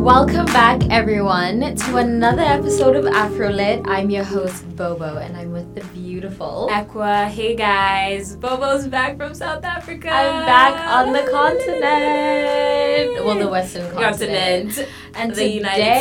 Welcome back, everyone, to another episode of Afrolit. I'm your host, Bobo, and I'm with the beautiful Aqua. Hey guys, Bobo's back from South Africa. I'm back on the continent. Well, the Western continent. Continent. And The today, United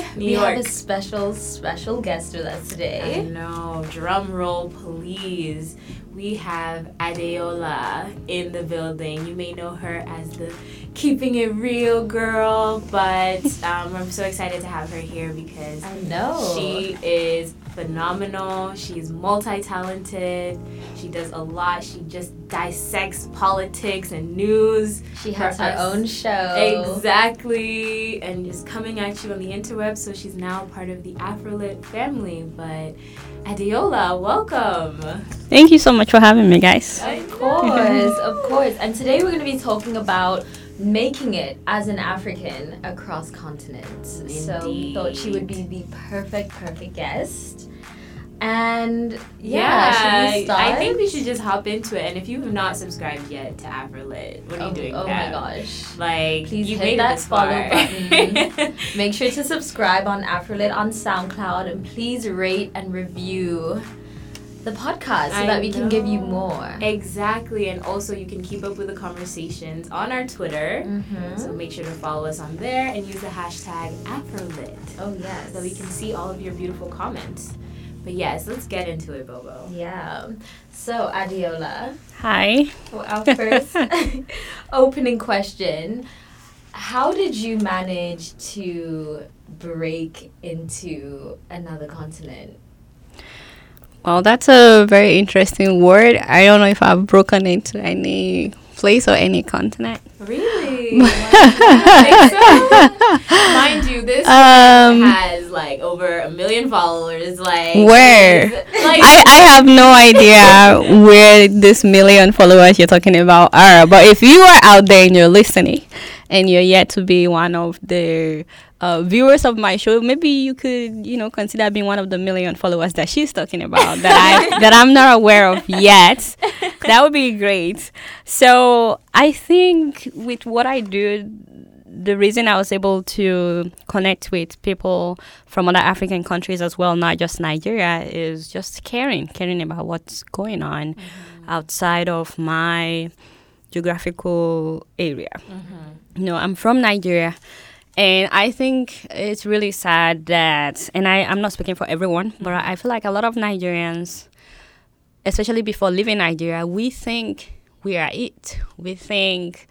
States, New we have a special, special guest with us today. I know. Drum roll, please. We have Adeola in the building. You may know her as the Keeping It Real girl, but um, I'm so excited to have her here because I know. She is phenomenal. She's multi talented. She does a lot. She just dissects politics and news. She has for her own show. Exactly. And just coming at you on the interweb. So she's now part of the Afrolit family. But Adeola, welcome. Thank you so much for having me, guys. Of course, of course. And today we're going to be talking about making it as an African across continents. So we thought she would be the perfect, perfect guest. And yeah, start? I think we should just hop into it. And if you have not subscribed yet to Afrolit, what are Oh, you doing? oh my gosh. Like, Please you hit made that follow button. Make sure to subscribe on Afrolit on SoundCloud and please rate and review the podcast so I that we can give you more. Exactly, and also you can keep up with the conversations on our Twitter. Mm-hmm. So make sure to follow us on there and use the hashtag Afrolit oh yes. so we can see all of your beautiful comments. But yes, let's get into it, Bobo. Yeah. So Adeola, Hi. for our first opening question, how did you manage to break into another continent? Well, that's a very interesting word. I don't know if I've broken into any place or any continent. Really? I think so. Mind you, this Um, has like over a million followers. Like Where? Like I, I have no idea where this million followers you're talking about are. But if you are out there and you're listening and you're yet to be one of the uh, viewers of my show, maybe you could, you know, consider being one of the million followers that she's talking about that I that I'm not aware of yet. That would be great. So I think with what I do, the reason I was able to connect with people from other African countries as well, not just Nigeria, is just caring, caring about what's going on outside of my geographical area. You know, I'm from Nigeria. And I think it's really sad that, and I, I'm not speaking for everyone, but I feel like a lot of Nigerians, especially before leaving Nigeria, we think we are it. We think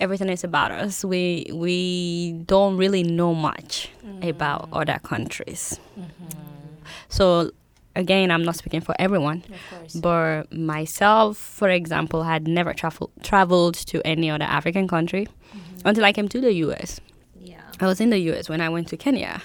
everything is about us. We we don't really know much mm-hmm. about other countries. So again, I'm not speaking for everyone, but myself, for example, had never traveled traveled to any other African country mm-hmm. until I came to the US. I was in the US when I went to Kenya.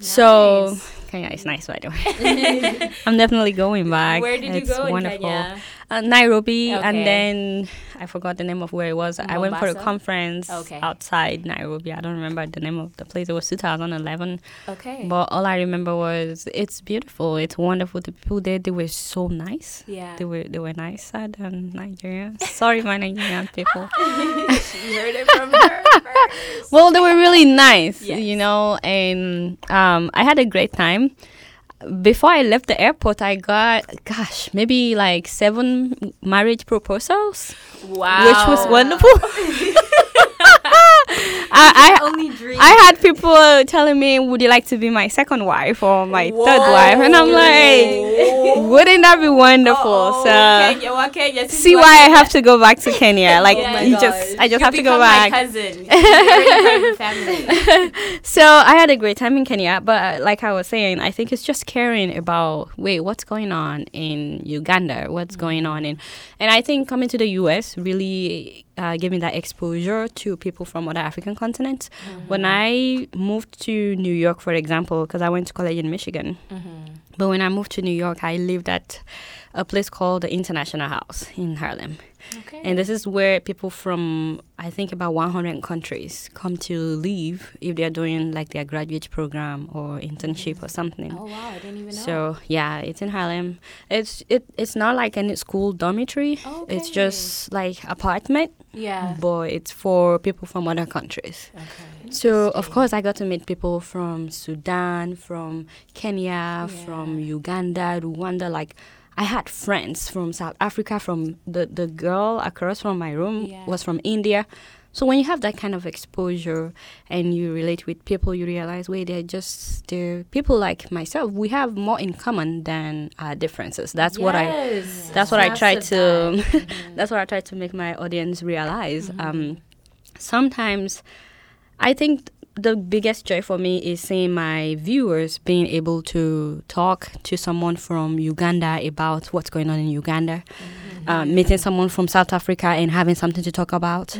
So Kenya is nice, by the way. I'm definitely going back. Where did you It's go in wonderful. Kenya? Uh, Nairobi, Okay. and then I forgot the name of where it was. I went for a conference Okay. outside Nairobi. I don't remember the name of the place. It was 2011. Okay. But all I remember was it's beautiful. It's wonderful. The people there, they were so nice. yeah. They were they were nicer than Nigerians. Sorry, my Nigerian people. you heard it from her first. Well, they were really nice, Yes. you know, and um, I had a great time. Before I left the airport, I got, gosh, maybe like seven marriage proposals, Wow. which was wonderful. I, I, Only dream. Had people telling me, "Would you like to be my second wife or my third wife?" And I'm like, "Wouldn't that be wonderful?" Oh, so Kenya, well, Kenya, see why I have to go back to Kenya. Like Oh you gosh. just, I just You have to go back. My cousin. You're already part of the family. so I had a great time in Kenya, but uh, like I was saying, I think it's just caring about wait, what's going on in Uganda, what's going on in, and I think coming to the U.S. really uh, gave me that exposure to people from other African continents. Mm-hmm. When I moved to New York, for example, because I went to college in Michigan, mm-hmm. but when I moved to New York, I lived at a place called the International House in Harlem. Okay. And this is where people from, I think, about 100 countries come to live if they're doing like their graduate program or internship or mm-hmm. something. oh wow, I didn't even know. So yeah, it's in Harlem. It's it it's not like any school dormitory. okay. It's just like apartment, yeah. but it's for people from other countries. Okay. So of course I got to meet people from Sudan, from Kenya, from Uganda, Rwanda. Like I had friends from South Africa. From the the girl across from my room Yeah. was from India. So when you have that kind of exposure and you relate with people, you realize, wait, they're just they're people like myself. We have more in common than our differences. That's what I that's what I try to that. that's what I try to make my audience realize. Um, sometimes I think the biggest joy for me is seeing my viewers being able to talk to someone from Uganda about what's going on in Uganda. Uh, meeting someone from South Africa and having something to talk about.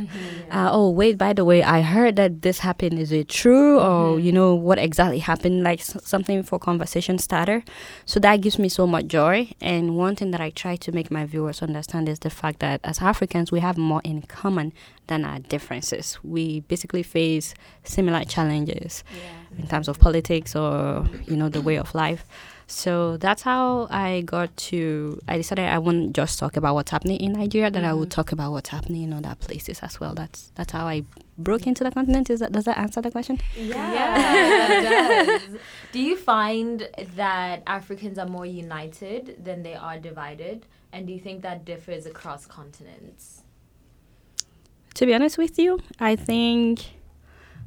Uh, oh, wait, by the way, I heard that this happened. Is it true? Or, you know, what exactly happened? Like s- something for conversation starter. So that gives me so much joy. And one thing that I try to make my viewers understand is the fact that as Africans, we have more in common than our differences. We basically face similar challenges in terms of politics or, you know, the way of life. So that's how I got to. I decided I wouldn't just talk about what's happening in Nigeria; that I would mm-hmm. talk about what's happening in other places as well. That's that's how I broke into the continent. Is that does that answer the question? Yeah, it does. Do you find that Africans are more united than they are divided? And do you think that differs across continents? To be honest with you, I think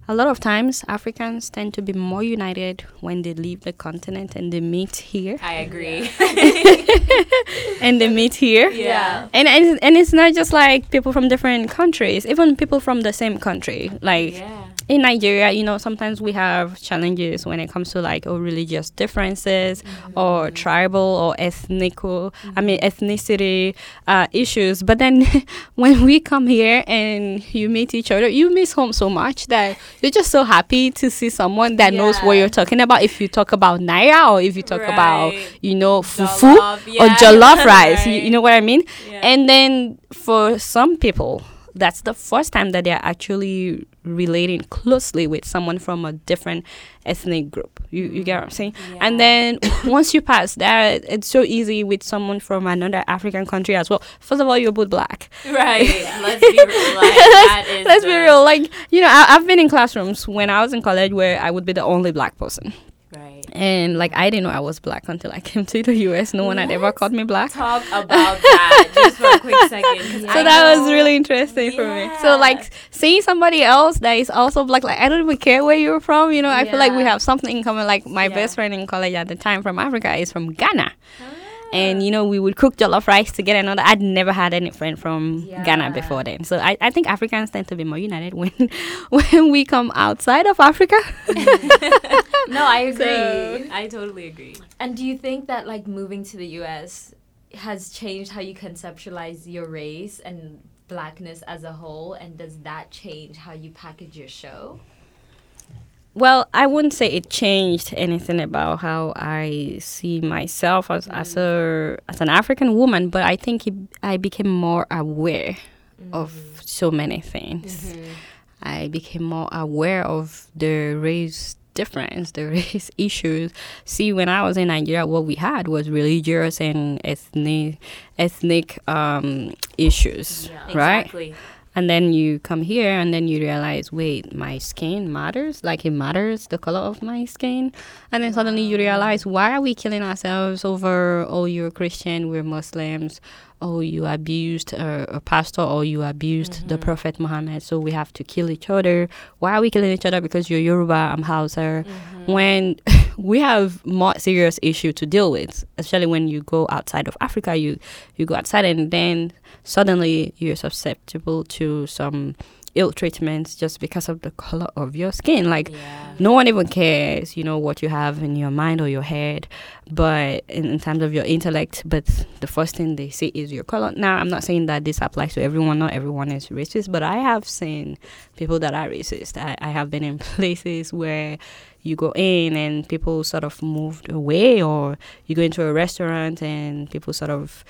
a lot of times Africans tend to be more united when they leave the continent and they meet here. I agree. and they meet here. Yeah. And, and and it's not just like people from different countries, even people from the same country. Like yeah. In Nigeria, you know, sometimes we have challenges when it comes to like oh, religious differences mm-hmm. or mm-hmm. tribal or ethnical, I mean mm-hmm. ethnicity uh, issues. But then when we come here and you meet each other, you miss home so much that you're just so happy to see someone that knows what you're talking about. If you talk about naira or if you talk about you know fufu Jollof, or yeah. jollof rice, you, you know what I mean? Yeah. And then for some people, that's the first time that they're actually relating closely with someone from a different ethnic group. You, you get what I'm saying? Mm-hmm. And then once you pass that, it's so easy with someone from another African country as well. First of all, you're both black. Right. Let's be real. Like, that is Let's be real. Like, you know, I, I've been in classrooms when I was in college where I would be the only black person. And like, I didn't know I was black until I came to the US. No one had ever called me black. Talk about that just for a quick second. So I that was really interesting for me. So like seeing somebody else that is also black, like I don't even care where you're from. You know, I feel like we have something in common. Like my Yeah. best friend in college at the time from Africa is from Ghana. Ah. And you know, we would cook jollof rice together. And all that. I'd never had any friend from Ghana before then. So I, I think Africans tend to be more united when when we come outside of Africa. No, I agree. I totally agree. and do you think that like moving to the US has changed how you conceptualize your race and blackness as a whole? And does that change how you package your show? Well, I wouldn't say it changed anything about how I see myself as, as mm. a as an African woman, but I think it, I became more aware of mm-hmm. so many things. Mm-hmm. I became more aware of the race difference, the race issues. See, when I was in Nigeria, what we had was religious and ethnic ethnic um, issues, right? Exactly. And then you come here and then you realize, wait, my skin matters? Like it matters the color of my skin? And then suddenly you realize, why are we killing ourselves over, oh, you're Christian, we're Muslims, oh, you abused a, a pastor or you abused the mm-hmm. Prophet Muhammad, so we have to kill each other. Why are we killing each other? Because you're Yoruba, I'm Hausa. Mm-hmm. When we have more serious issue to deal with, especially when you go outside of Africa, you, you go outside and then suddenly you're susceptible to some ill treatments just because of the color of your skin. Like Yeah. no one even cares, you know, what you have in your mind or your head, but in, in terms of your intellect, but the first thing they see is your color. Now, I'm not saying that this applies to everyone, not everyone is racist, but I have seen people that are racist. I, I have been in places where you go in and people sort of moved away, or you go into a restaurant and people sort of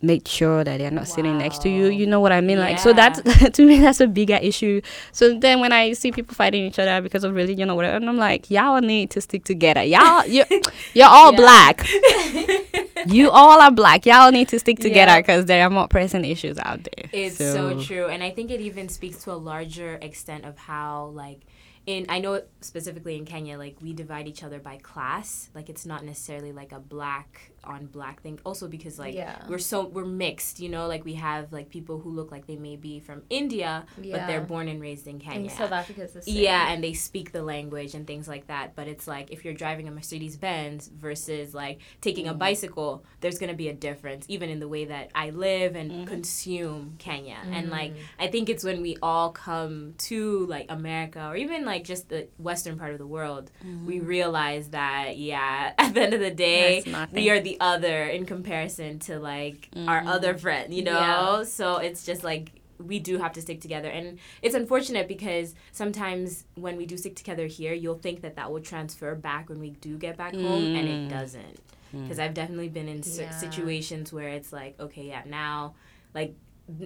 make sure that they're not sitting next to you. You know what I mean? Like, so Yeah. that's to me that's a bigger issue. So then when I see people fighting each other because of religion or whatever, and I'm like, y'all need to stick together. Y'all, you're, you're all black. you all are black. Y'all need to stick together Yeah. because there are more pressing issues out there. It's so, true. And I think it even speaks to a larger extent of how, like, in I know specifically in Kenya, like we divide each other by class. Like it's not necessarily like a black on black thing. Also because like Yeah. we're so we're mixed, you know, like we have like people who look like they may be from India, but they're born and raised in Kenya. And South Africa's the same. Yeah, and they speak the language and things like that. But it's like if you're driving a Mercedes Benz versus like taking a mm. bicycle, there's gonna be a difference, even in the way that I live and mm. consume Kenya. And mm. like I think it's when we all come to like America or even like just the western part of the world, we realize that yeah, at the end of the day, we are the other in comparison to like our mm. other friend, you know? Yeah. So it's just like we do have to stick together and it's unfortunate because sometimes when we do stick together here you'll think that that will transfer back when we do get back home and it mm. doesn't mm. because i've definitely been in Yeah. situations where it's like okay yeah now like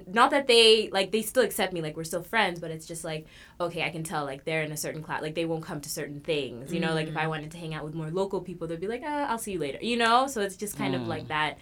not that they like they still accept me like we're still friends but it's just like okay i can tell like they're in a certain class like they won't come to certain things you know like if i wanted to hang out with more local people they'd be like ah, i'll see you later you know? So it's just kind of like that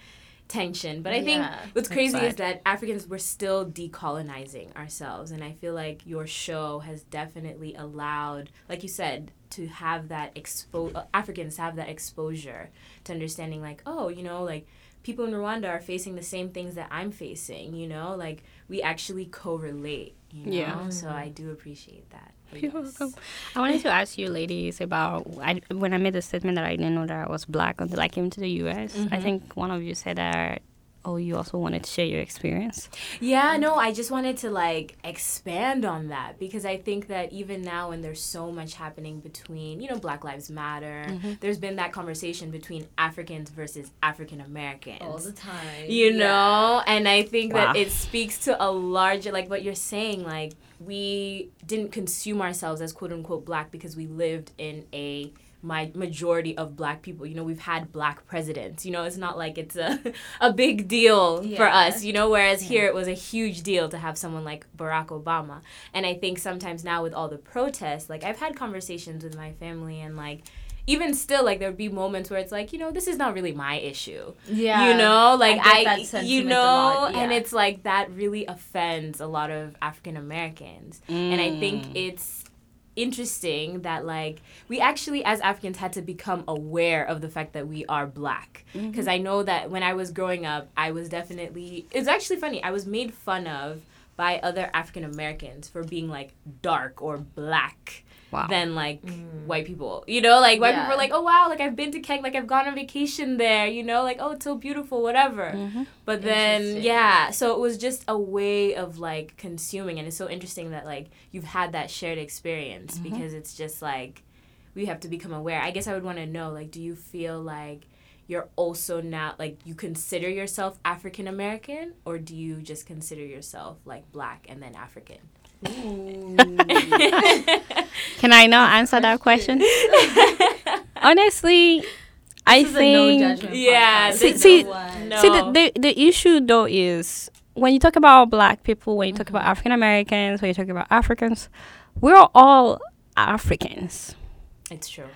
tension. But i think what's crazy is that africans we're still decolonizing ourselves and i feel like your show has definitely allowed like you said to have that expo uh, africans have that exposure to understanding like oh you know like people in rwanda are facing the same things that i'm facing you know like we actually correlate you know Yeah. so i do appreciate that You're Yes. welcome. I wanted to ask you, ladies, about I, when I made the statement that I didn't know that I was black until I came to the U.S. I mm-hmm. think one of you said that. Oh, you also wanted to share your experience. Yeah, no, I just wanted to like expand on that because I think that even now when there's so much happening between, you know, Black Lives Matter, mm-hmm. there's been that conversation between Africans versus African Americans. all the time. you Yeah. know and i think that it speaks to a larger like what you're saying like we didn't consume ourselves as quote unquote black because we lived in a my majority of black people you know we've had black presidents you know it's not like it's a, a big deal for us you know whereas here it was a huge deal to have someone like barack obama. And i think sometimes now with all the protests like i've had conversations with my family and like even still like there would be moments where it's like you know this is not really my issue. Yeah. you know like I get i, that you know lot, and it's like that really offends a lot of african americans and i think mm. it's interesting that like we actually as africans had to become aware of the fact that we are black. Mm-hmm. Because i know that when i was growing up i was definitely it's actually funny i was made fun of by other african americans for being like dark or black Wow. than like mm. white people. You know, like white Yeah. people are like, oh wow, like I've been to Kenya, like I've gone on vacation there. You know, like oh it's so beautiful, whatever. Mm-hmm. But then yeah, so it was just a way of like consuming, and it's so interesting that like you've had that shared experience mm-hmm. because it's just like we have to become aware. I guess I would want to know like, do you feel like you're also now like you consider yourself African American, or do you just consider yourself like black and then African? Can I now answer that question? Honestly, I This is a no think. Yeah. See- see- no no. See, the, the, the issue though is when you talk about black people, when you talk about mm-hmm. African Americans, when you talk about Africans, we're all Africans. It's true.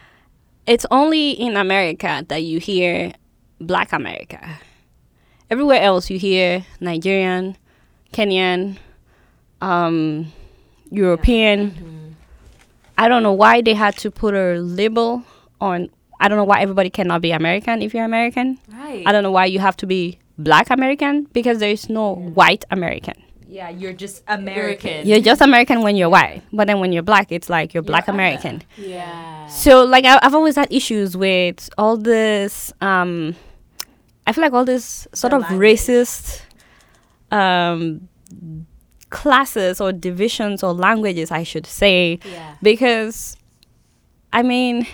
It's only in America that you hear black America. Everywhere else, you hear Nigerian, Kenyan, um, European. I don't know why they had to put a label on. I don't know why everybody cannot be American if you're American. Right. I don't know why you have to be black American because there is no white American. Yeah, you're just American. You're just American when you're white, but then when you're black, it's like you're black other. American. Yeah. So like I, I've always had issues with all this. Um, I feel like all this sort The of language. racist um, classes or divisions or languages, I should say, Yeah. because I mean,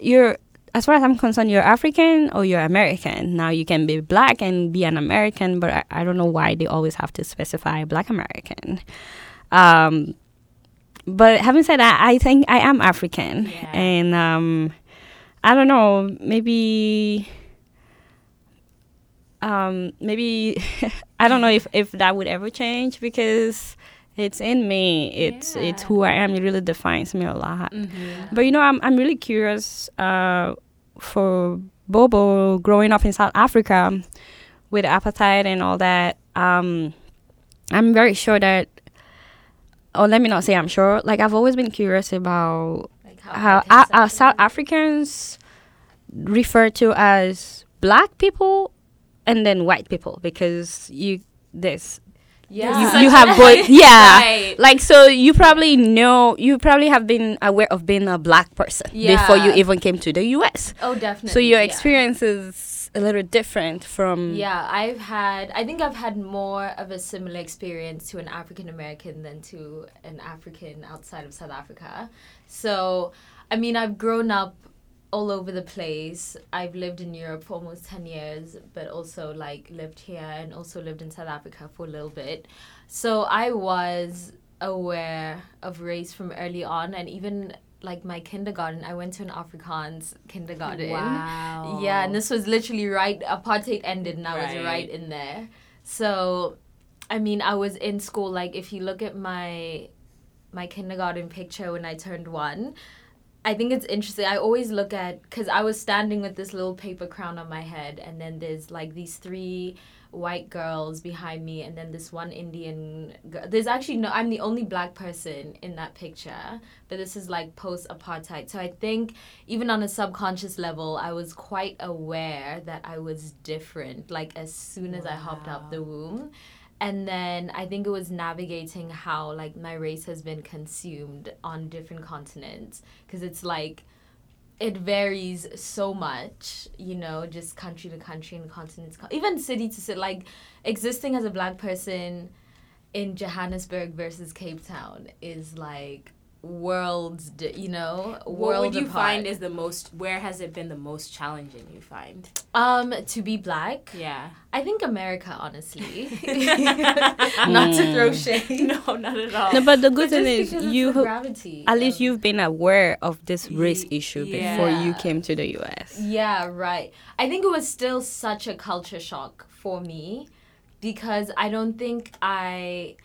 you're as far as I'm concerned, you're African or you're American. Now you can be black and be an American, but I, I don't know why they always have to specify black American. Um, but having said that, I think I am African, Yeah. and um, I don't know, maybe. Um, maybe I don't know if, if that would ever change because it's in me. It's it's who I am. It really defines me a lot. Mm-hmm. But you know, I'm I'm really curious uh, for Bobo growing up in South Africa with apartheid and all that. Um, I'm very sure that or let me not say I'm sure. Like I've always been curious about Like how are South. Africans refer to as black people and then white people because you there's Yeah. you, you have both yeah Right. like so you probably know you probably have been aware of being a black person before you even came to the US oh, definitely. so your yeah. experience is a little different from Yeah, I've had. I think I've had more of a similar experience to an African American than to an African outside of South Africa. So, I mean, I've grown up all over the place. I've lived in Europe for almost 10 years, but also like lived here and also lived in South Africa for a little bit. So, I was aware of race from early on and even like my kindergarten, I went to an Afrikaans kindergarten. Wow. Yeah, and this was literally right apartheid ended and I was Right. right in there. So I mean, I was in school like if you look at my my kindergarten picture when I turned 1, I think it's interesting. I always look at cuz I was standing with this little paper crown on my head and then there's like these three white girls behind me and then this one Indian girl. There's actually no I'm the only black person in that picture, but this is like post apartheid. So I think even on a subconscious level, I was quite aware that I was different like as soon as I hopped out the womb. And then I think it was navigating how like my race has been consumed on different continents because it's like it varies so much, you know, just country to country and continent, to even city to city. Like existing as a black person in Johannesburg versus Cape Town is like worlds, you know, What world would you apart. find is the most? Where has it been the most challenging? You find? um to be black? Yeah. I think America, honestly. Not to throw shade. No, not at all. no but the good But thing is you the gravity. at least of- you've been aware of this race Ye- issue before you came to the US Yeah, right. I think it was still such a culture shock for me because I don't think I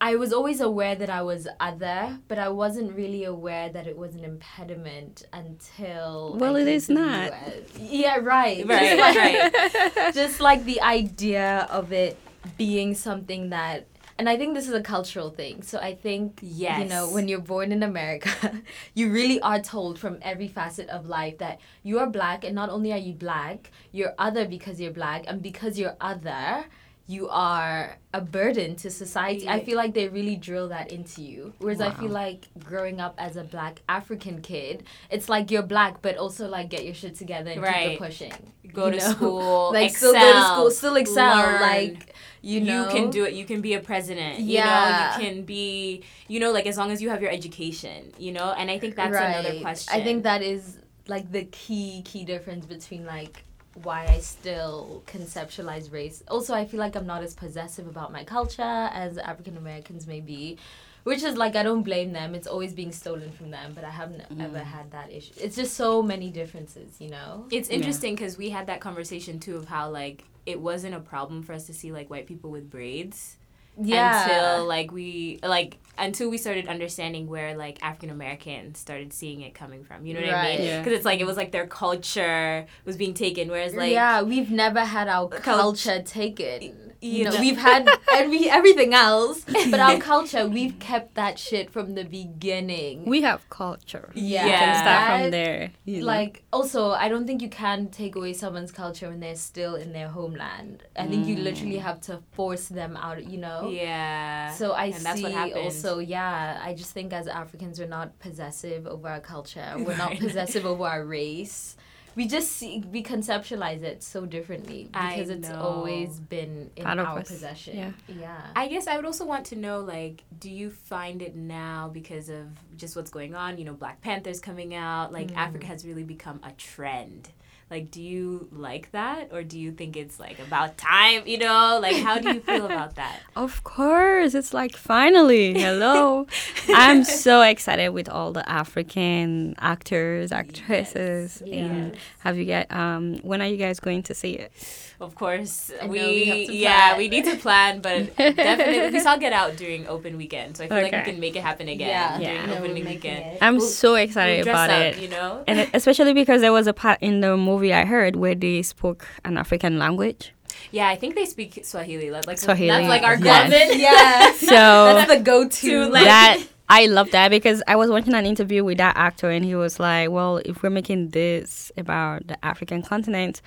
I was always aware that I was other, but I wasn't really aware that it was an impediment until Well, I it came is to the not. US. Yeah, right. Right, Just like, right. just like the idea of it being something that and I think this is a cultural thing. So I think yes. you know, when you're born in America, you really are told from every facet of life that you are black and not only are you black, you're other because you're black and because you're other, you are a burden to society. I feel like they really drill that into you. Whereas I feel like growing up as a black African kid, it's like you're black but also like get your shit together and keep Right. it pushing. Go to know? school. like excel, still go to school, still excel. learn. Like you know, you can do it. You can be a president. Yeah. You know, you can be, you know, like as long as you have your education, you know, and I think that's another question. I think that is like the key key difference between like why I still conceptualize race. Also, I feel like I'm not as possessive about my culture as African Americans may be. Which is like I don't blame them. It's always being stolen from them, but I haven't mm. ever had that issue. It's just so many differences, you know. It's interesting because we had that conversation too of how like it wasn't a problem for us to see like white people with braids Yeah. until like we like until we started understanding where like African Americans started seeing it coming from. You know what I Right. mean? Yeah. Because it's like it was like their culture was being taken, whereas like yeah, we've never had our Cult- culture taken. You know, we've had every everything else, but our culture, we've kept that shit from the beginning. we have culture yeah, you can start from there you know. Like, also, I don't think you can take away someone's culture when they're still in their homeland. I think you literally mm. have to force them out, you know? yeah. So I and that's see also, yeah, I just think as Africans, we're not possessive over our culture. We're not possessive over our race. We just see, we conceptualize it so differently I because it's know. always been in Part our us, possession. yeah. Yeah. I guess I would also want to know, like, do you find it now because of just what's going on? You know, Black Panther's coming out. Like, Mm. Africa has really become a trend. Like, do you like that, or do you think it's like about time? You know, like, how do you feel about that? Of course, it's like finally, hello. I'm so excited with all the African actors, actresses. And Yes. have you guys? Um, when are you guys going to see it? Of course, I know we, we yeah, we need to plan, but definitely we saw Get Out during open weekend, so I feel like we can make it happen again Yeah. Yeah. during No, open we're weekend. I'm We'll- so excited We'll about up, it. you know. And especially because there was a part in the movie I heard where they spoke an African language. Yeah, I think they speak Swahili. Like like- Swahili, that's like our yes. common. Yeah. So That's the go-to. like- that I love that because I was watching an interview with that actor and he was like, "Well, if we're making this about the African continent,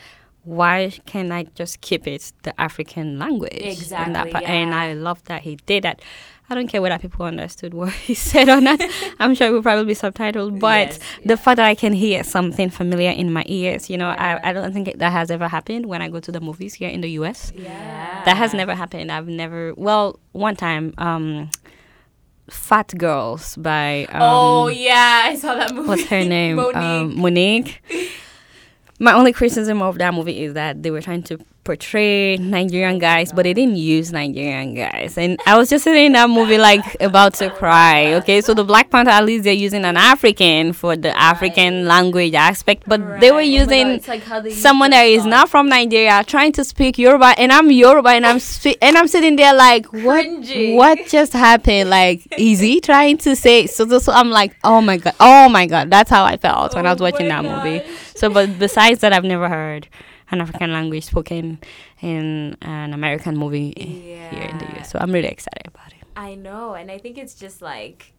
why can't I just keep it the African language?" And, Exactly, that part- and. I love that he did that. I don't care whether people understood what he said or not. I'm sure it will probably be subtitled, but Yes, the fact that I can hear something familiar in my ears, you know, I, I don't think that has ever happened when I go to the movies here in the U.S. Yeah. That has never happened. I've never. Well, one time, um, Phat Girlz by. Um, oh yeah, I saw that movie. What's her name? Mo'Nique. Um, Mo'Nique. My only criticism of that movie is that they were trying to portray Nigerian guys, but they didn't use Nigerian guys. And I was just sitting in that movie like about to cry. Okay, so the Black Panther at least they're using an African for the African language aspect, but they were Right. Oh God, using like how they use someone that is not from Nigeria trying to speak Yoruba, and I'm Yoruba, and I'm spe- and I'm sitting there like, what? Cringing. What just happened? Like, is he trying to say? So, so, so I'm like, oh my god, oh my god, that's how I felt when I was Oh watching that movie. So, but besides that, I've never heard an African language spoken in an American movie here in the US. So I'm really excited about it. I know, and I think it's just like.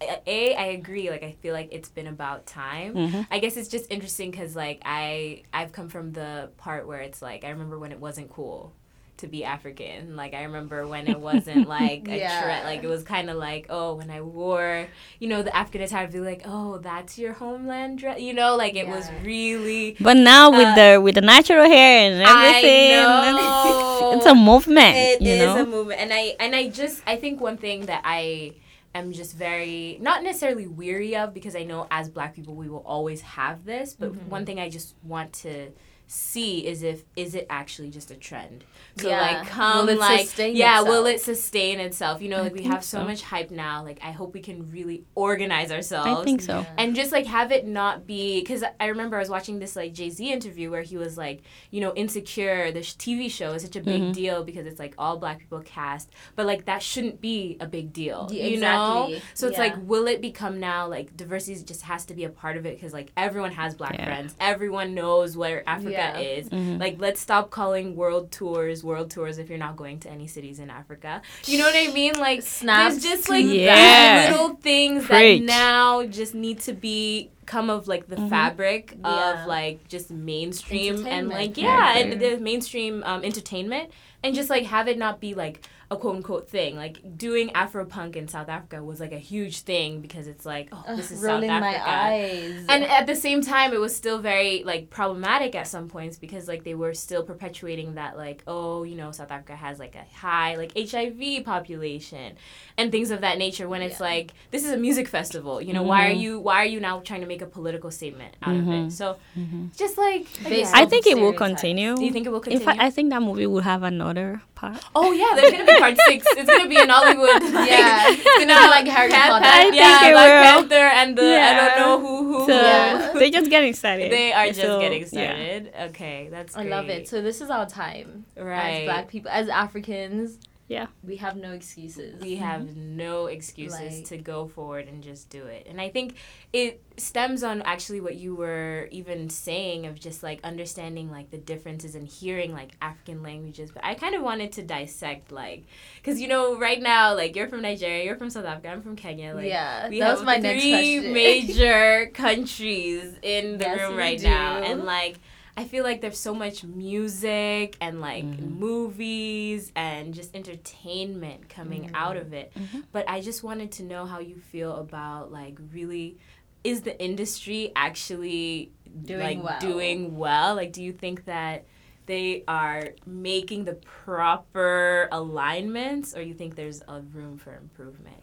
a i agree. Like, I feel like it's been about time. Mhm. I guess it's just interesting because, like, I I've come from the part where it's like I remember when it wasn't cool to be African. Like, I remember when it wasn't like a Yeah. trend. Like, it was kind of like, oh, when I wore, you know, the African attire, I'd be like, oh, that's your homeland dress. You know, like it was really. But now with Uh, the with the natural hair and I everything, know. it's a movement. It you is know? a movement, and I and I just I think one thing that I am just very not necessarily weary of because I know as Black people we will always have this, but Mm-hmm. one thing I just want to see is if is it actually just a trend so Yeah. like come Will it like sustain yeah will it sustain itself you know I like we have so so. much hype now like i hope we can really organize ourselves I think so. and just like have it not be because i remember i was watching this like jay-z interview where he was like you know insecure the sh- tv show is such a big Mhm. deal because it's like all black people cast but like that shouldn't be a big deal Yeah, you know so it's Yeah. like will it become now like diversity just has to be a part of it because like everyone has black Yeah. friends everyone knows where africa Yeah. is Mhm. like let's stop calling world tours world tours if you're not going to any cities in africa you know what i mean like Snaps there's just like Yeah. little things Preach. that now just need to be come of like the Mhm. fabric Yeah. of like just mainstream and like Yeah, yeah yeah. and the mainstream um, entertainment and just like have it not be like a quote unquote thing like doing Afropunk in south africa was like a huge thing because it's like oh this is rolling south my africa eyes. and at the same time it was still very like problematic at some points because like they were still perpetuating that like oh you know south africa has like a high like hiv population and things of that nature when it's Yeah. like this is a music festival you know why are Mhm. you why are you now trying to make a political statement out of Mhm. it so Mhm. just like Based again, I think it will continue. do you think it will In continue fact, I think that movie will have another part. Oh yeah, there's gonna be part six. It's gonna be in Hollywood. Like, Yeah. it's gonna Kinda like Harry Cat- Potter. I yeah, think it Black will. Panther and the I don't know who who. So Yeah. they're just getting started. They are just So, getting yeah. Okay, that's I love it. So this is our time Right. as black people, as Africans. Yeah. We have no excuses. we have no excuses Like- to go forward and just do it. And I think it stems on actually what you were even saying of just like understanding like the differences and hearing like African languages. But I kind of wanted to dissect like, because you know, right now, like you're from Nigeria, you're from South Africa, I'm from Kenya. Like, yeah, we that have was my next three question. major countries in the Yes, room we right now, and like I feel like there's so much music and like Mhm. movies and just entertainment coming Mm. out of it. Mhm. But I just wanted to know how you feel about like really is the industry actually Doing like well. doing well? Like do you think that they are making the proper alignments or you think there's a room for improvement?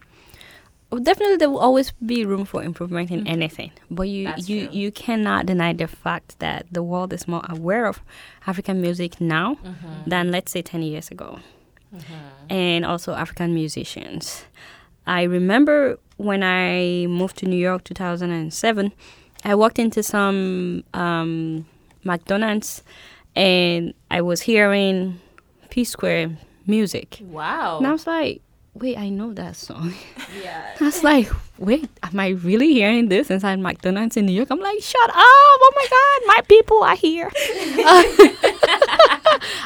Definitely there will always be room for improvement in Mhm. anything but you That's you true. you cannot deny the fact that the world is more aware of african music now Mm-hmm. than let's say 10 years ago and also african musicians i remember when i moved to new york 2007 i walked into some um, mcdonald's and i was hearing P-Square music Wow. and i was like wait i know that song Yeah. Was like, wait, am I really hearing this inside McDonald's in New York? I'm like, shut up! Oh my God, my people are here. Uh,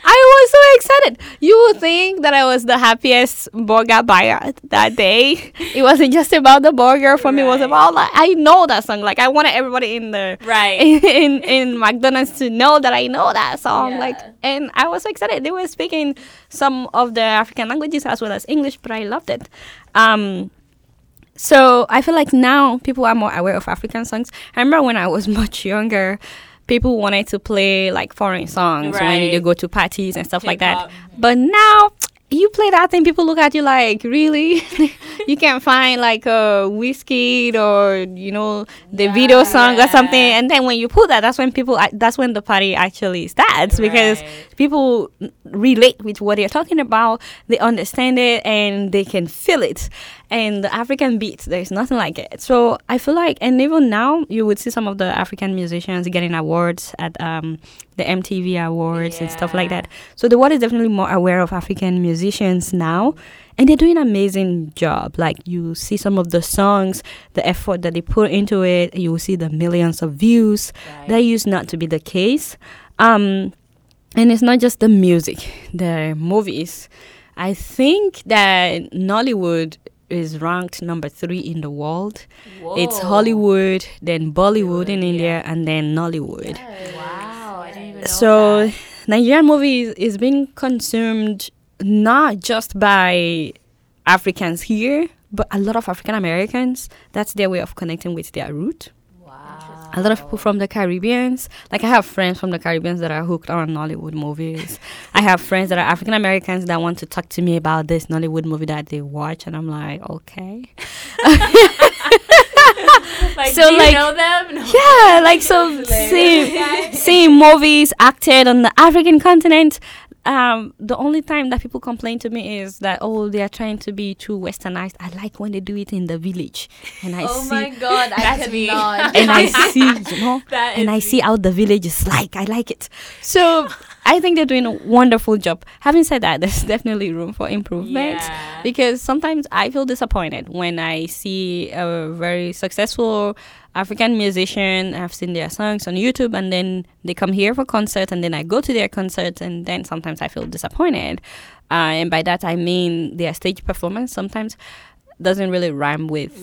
I was so excited. You would think that I was the happiest burger buyer that day. It wasn't just about the burger for me. It was about like I know that song. Like I wanted everybody in the Right. in in McDonald's to know that I know that song. Like, and I was so excited. They were speaking some of the African languages as well as English, but I loved it. Um, so I feel like now people are more aware of African songs. I remember when I was much younger, people wanted to play like foreign songs when Right. they go to parties and stuff like that. But now you play that thing, people look at you like, really? you can't find like a Wizkid or you know Davido song or something, and then when you put that, that's when people, that's when the party actually starts because people relate with what you're talking about, they understand it, and they can feel it. And the African beats, there's nothing like it. So I feel like, and even now, you would see some of the African musicians getting awards at um, the MTV Awards and stuff like that. So the world is definitely more aware of African musicians now. And they're doing an amazing job. Like you see some of the songs, the effort that they put into it. You will see the millions of views. Right. That used not to be the case. Um, and it's not just the music, the movies. I think that Nollywood is ranked number three in the world. It's Hollywood, then Bollywood in Bollywood, India, and then Nollywood. Wow, I didn't even know So that. Nigerian movies is being consumed not just by Africans here, but a lot of African Americans. That's their way of connecting with their root. A lot of people from the Caribbeans, like I have friends from the Caribbeans that are hooked on Nollywood movies. I have friends that are African Americans that want to talk to me about this Nollywood movie that they watch, and I'm like, okay. like, so, do you like- know them? No. Yeah, like so seeing seeing movies acted on the African continent. Um, the only time that people complain to me is that oh they are trying to be too westernized. I like when they do it in the village, and I Oh see my god, I That's me. and I see you know That and I see how the village is like. I like it. So I think they're doing a wonderful job. Having said that, there's definitely room for improvement Yeah. because sometimes I feel disappointed when I see a very successful African musician. I've seen their songs on YouTube, and then they come here for concert, and then I go to their concert, and then sometimes I feel disappointed. Uh, and by that I mean their stage performance sometimes doesn't really rhyme with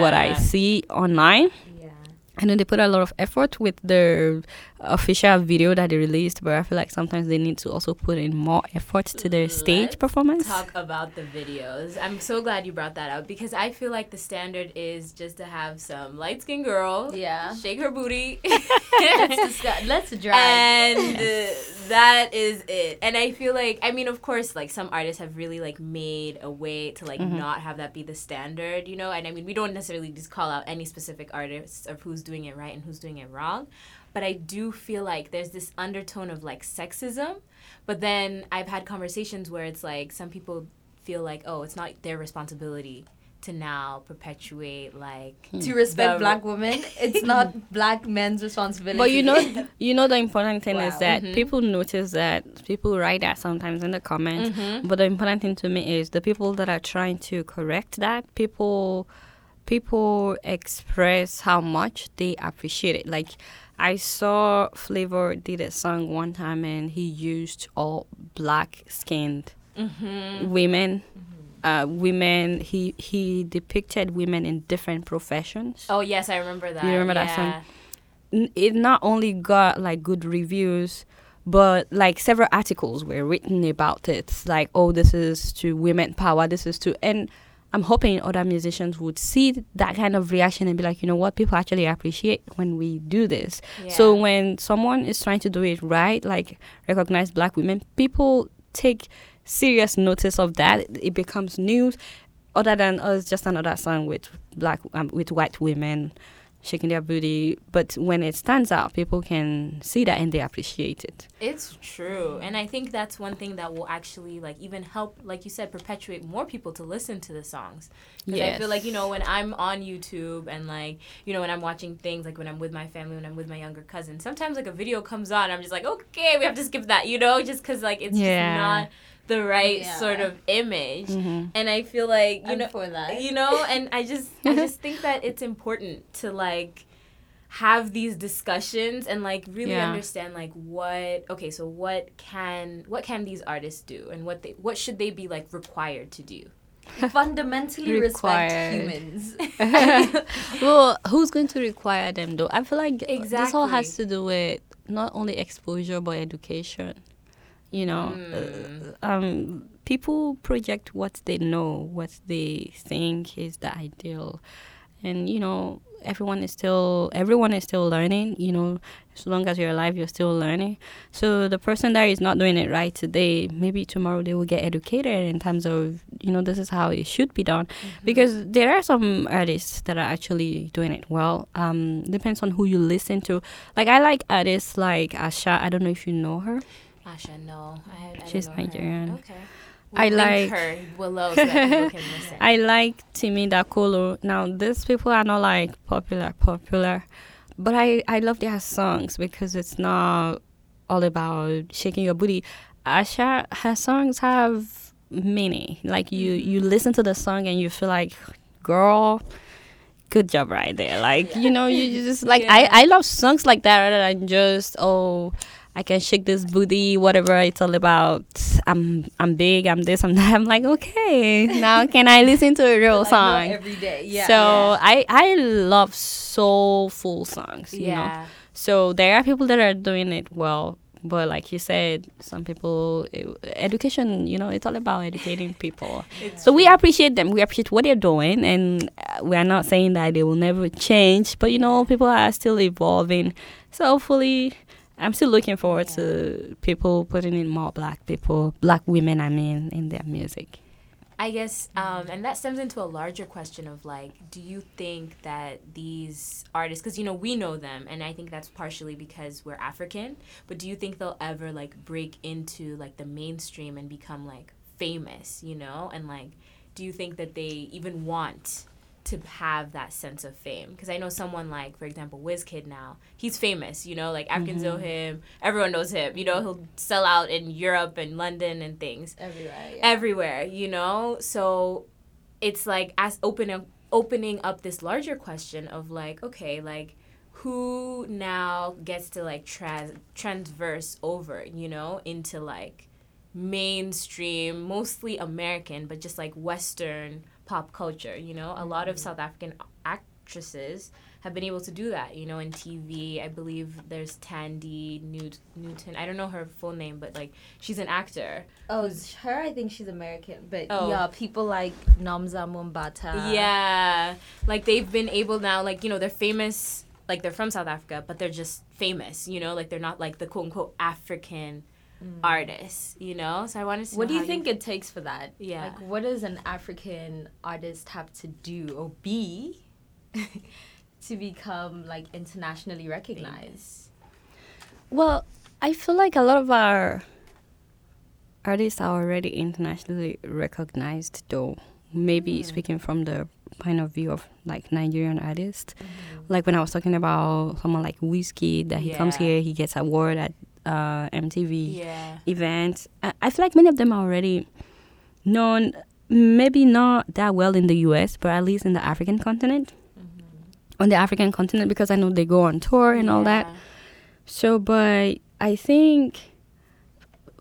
what I see online. Yeah. I know they put a lot of effort with their official video that they released, but I feel like sometimes they need to also put in more effort to their stage Let's performance. Talk about the videos. I'm so glad you brought that up because I feel like the standard is just to have some light skinned girl Yeah. shake her booty. Let's discuss. Let's drag. and uh, that is it and i feel like i mean of course like some artists have really like made a way to like Mhm. not have that be the standard you know and i mean we don't necessarily just call out any specific artists of who's doing it right and who's doing it wrong but i do feel like there's this undertone of like sexism but then i've had conversations where it's like some people feel like oh it's not their responsibility to now perpetuate like to respect The- black women, it's not black men's responsibility. But you know, you know the important thing is Wow. that Mhm. people notice that people write that sometimes in the comments. Mhm. But the important thing to me is the people that are trying to correct that people people express how much they appreciate it. Like I saw Flavour did a song one time and he used all black skinned Mhm. women. Uh, women he he depicted women in different professions oh yes i remember that You remember that song? it not only got like good reviews but like several articles were written about it like oh this is to women power this is to and i'm hoping other musicians would see that kind of reaction and be like you know what people actually appreciate when we do this. So when someone is trying to do it right like recognize black women people take serious notice of that. It becomes news other than us just another song with black um, with white women shaking their booty but when it stands out people can see that and they appreciate it It's true. And I think that's one thing that will actually like even help like you said perpetuate more people to listen to the songs. Cuz I feel like, you know, when I'm on YouTube and like, you know, when I'm watching things like when I'm with my family, when I'm with my younger cousin, sometimes like a video comes on, I'm just like, "Okay, we have to skip that," you know, just cuz like it's Yeah. just not the right Yeah. sort of image. Mhm. And I feel like, you I'm know, for that. you know and i just i just think that it's important to like have these discussions and like really Yeah. understand like what okay so what can what can these artists do and what they what should they be like required to do Fundamentally respect humans. well, who's going to require them though? I feel like this all has to do with not only exposure but education. You know, Mm. uh, um, people project what they know, what they think is the ideal, and you know, everyone is still everyone is still learning. You know, as long as you're alive, you're still learning. So the person that is not doing it right today, maybe tomorrow they will get educated in terms of you know this is how it should be done because there are some artists that are actually doing it well. Um, depends on who you listen to. Like I like artists like Asha. I don't know if you know her. Asha no I, I She's know her. Nigerian. okay I like- her below so I like Timi Dakolo. Now these people are not like popular, popular, but I I love their songs because it's not all about shaking your booty. Asha, her songs have meaning. Like you mm-hmm. you listen to the song and you feel like, girl. Good job right there. Like, you know, you you just like Yeah. I, I love songs like that rather than just oh I can shake this booty, whatever it's all about. I'm I'm big, I'm this, I'm that. I'm like, okay, now can I listen to a real Like, song? every day. Yeah. so I I love soulful songs. You know, yeah so there are people that are doing it well, but like you said, some people education. You know, it's all about educating people. So we appreciate them. We appreciate what they're doing, and uh, we are not saying that they will never change. But you know, people are still evolving. So hopefully, I'm still looking forward to people putting in more black people, black women. I mean, in their music. I guess, um, and that stems into a larger question of like, do you think that these artists, because you know we know them, and I think that's partially because we're African, but do you think they'll ever like break into like the mainstream and become like famous, you know, and like, do you think that they even want to have that sense of fame? Because I know someone like, for example, Wizkid now, he's famous, you know, like Africans know mm-hmm. him, everyone knows him, you know, he'll sell out in Europe and London and things everywhere. Yeah. everywhere, you know? So it's like as opening opening up this larger question of like, okay, like who now gets to like trans transverse over, you know, into like mainstream, mostly American, but just like Western pop culture, you know? A lot of mm-hmm. South African actresses have been able to do that, you know, in TV. I believe there's Thandie Newt- Newton. I don't know her full name, but like she's an actor. Oh, her. I think she's American, but Oh. yeah, people like Nomzamo Mbatha. yeah, like they've been able now, like you know, they're famous. Like they're from South Africa, but they're just famous. You know, like they're not like the quote unquote African artists. You know, so I wanted to. Mm. What know do you how think it takes for that? Yeah. Like, what does an African artist have to do or be to become like internationally recognized? Well, I feel like a lot of our artists are already internationally recognized, though. Maybe speaking from the point of view of like Nigerian artists, like when I was talking about someone like Wizkid, that he comes here, he gets award at uh, MTV Yeah. events. I, I feel like many of them are already known, maybe not that well in the US, but at least in the African continent. On the African continent, because I know they go on tour and all that. So, but I think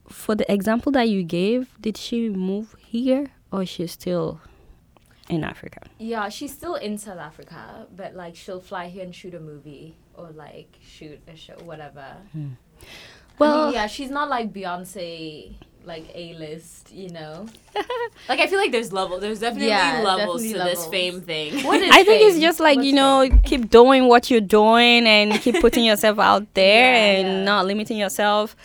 for the example that you gave, did she move here or is she still in Africa? Yeah, she's still in South Africa, but like she'll fly here and shoot a movie or like shoot a show, whatever. Well- Well, yeah, she's not like Beyonce, like A list, you know. Like I feel like there's level. There's definitely Yeah, levels definitely to levels. this fame thing. What is I think it's just like, What's you know, keep doing what you're doing and keep putting yourself out there Yeah, and yeah. not limiting yourself.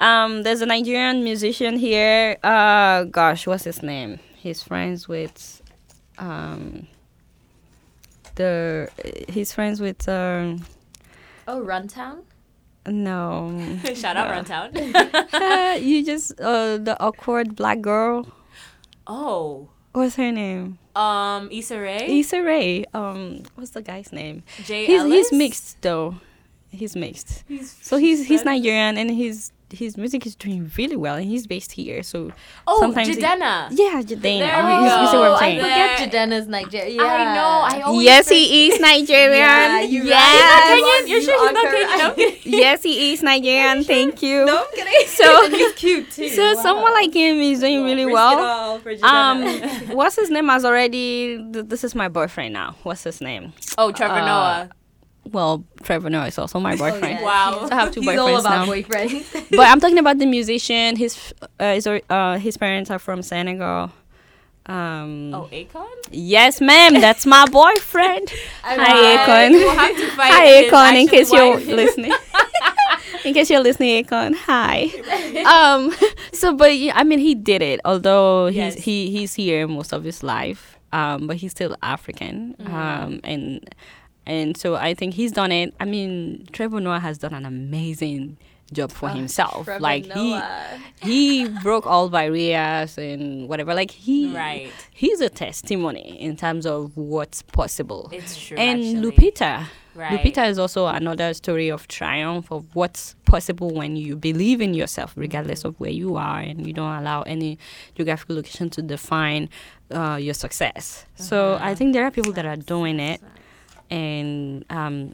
Um, there's a Nigerian musician here. Uh, gosh, what's his name? He's friends with, um, the he's friends with um, Oh, Runtown. No, Shout out Runtown. you just uh the awkward black girl. oh, What's her name? um, Issa Rae. Issa Rae. Um, what's the guy's name? Jay He's Ellis? he's mixed though. He's mixed. He's So he's he's Nigerian and he's his music is doing really well, and he's based here. So Oh, sometimes he- Jidenna. yeah, Jidenna. There we you, you see go. what I'm I saying? forget There- Jidenna's Nigeria. I know. I always Yes, he is Nigerian. Yeah, you're right. yes. She's not Kenyan? You're sure she's not You Kenyan? I'm kidding. yes, he is Nigerian. Thank you. No, I'm kidding. So- he's cute too. So Wow. someone like him is doing really Risk well. Um, what's his name? Has already. Th- this is my boyfriend now. What's his name? Oh, Trevor Uh, Noah. Well, Trevor Noah is also my boyfriend. Oh, yeah. Wow. So I have two He's boyfriends all about now. boyfriends. but I'm talking about the musician. His uh, his, uh, his parents are from Senegal. Um, Oh, Akon? yes, ma'am. That's my boyfriend. Hi, Akon. We'll have to find Hi, his Akon. In actual case you're listening. in case you're listening, Akon. Hi. Um. So, but yeah, I mean, he did it. Although Yes. he's he he's here most of his life. Um. But he's still African. Mm-hmm. Um. And and so I think he's done it. I mean, Trevor Noah has done an amazing job for himself. Trevor like Noah. he he broke all barriers and whatever. Like he Right. he's a testimony in terms of what's possible. It's true. and actually. Lupita, Right. Lupita is also another story of triumph of what's possible when you believe in yourself, regardless of where you are, and you don't allow any geographical location to define uh, your success. So Uh-huh. I think there are people that are doing it, and um,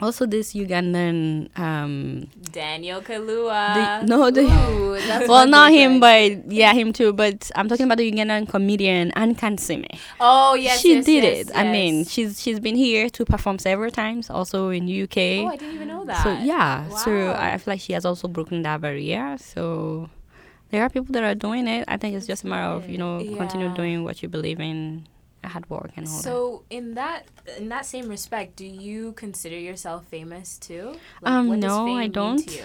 also this Ugandan. Um, Daniel the, Kaluuya. no, the Ooh, well, not him, but yeah, him too. But I'm talking about the Ugandan comedian Anne Kansiime. oh, yes. she yes, did yes, it. I mean, she's she's been here to perform several times, also in UK. Oh, I didn't even know that. So yeah, so Wow. I I feel like she has also broken that barrier. So there are people that are doing it. I think it's just a matter of you know continue doing what you believe in, hard work and all that. So in that in that same respect, do you consider yourself famous too? Um, what does no, fame I don't.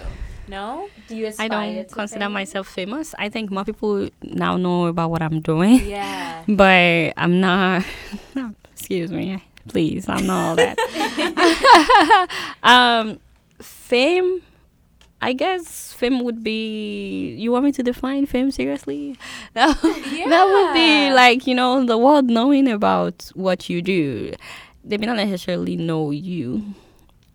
No. Do you I don't to consider fame? myself famous. I think more people now know about what I'm doing, Yeah. but I'm not. excuse me, please. I'm not all that. um, fame. I guess fame would be. You want me to define fame seriously? That, that would be like you know the world knowing about what you do. They may not necessarily know you,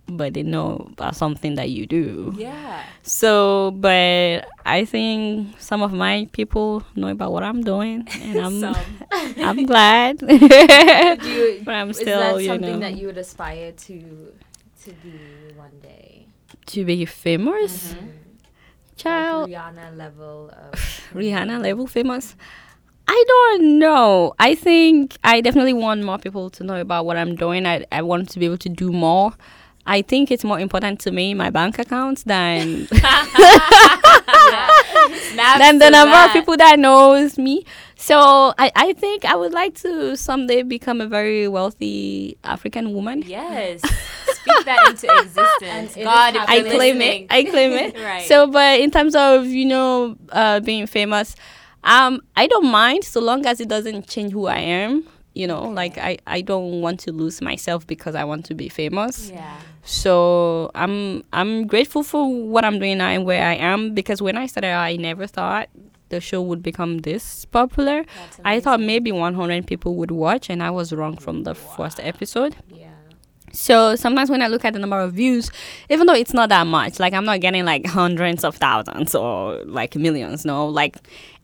but they know about something that you do. Yeah. So, but I think some of my people know about what I'm doing, and I'm I'm glad. You, but I'm still, is that you something know, that you would aspire to to be one day? To be famous, Mhm. child. Like Rihanna level of Rihanna level famous. I don't know. I think I definitely want more people to know about what I'm doing. I, I want to be able to do more. I think it's more important to me my bank accounts than than the number that. of people that knows me. So I, I think I would like to someday become a very wealthy African woman. Yes. Speak that into existence. And God, I claim listening. it. I claim it. Right. So, but in terms of you know uh, being famous, um, I don't mind so long as it doesn't change who I am. You know, like I, I don't want to lose myself because I want to be famous. yeah. So I'm I'm grateful for what I'm doing now and where I am because when I started, I never thought the show would become this popular. I thought maybe 100 people would watch, and I was wrong from the first episode. yeah. So sometimes when I look at the number of views, even though it's not that much, like I'm not getting like hundreds of thousands or like millions, no. Like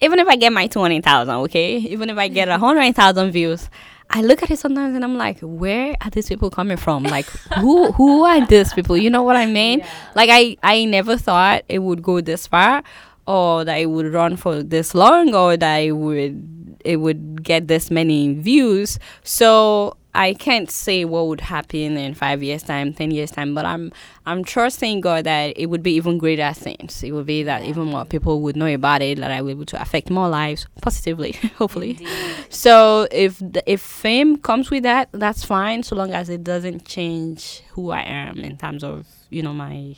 even if I get my twenty thousand, okay, even if I get a hundred thousand views, I look at it sometimes and I'm like, where are these people coming from? Like who who are these people? You know what I mean? Yeah. Like I I never thought it would go this far, or that it would run for this long, or that it would it would get this many views. So I can't say what would happen in five years time, ten years time, but I'm I'm trusting God that it would be even greater things. It would be that even more people would know about it, that I will be able to affect more lives positively, hopefully. Indeed. So if the, if fame comes with that, that's fine, so long as it doesn't change who I am in terms of you know my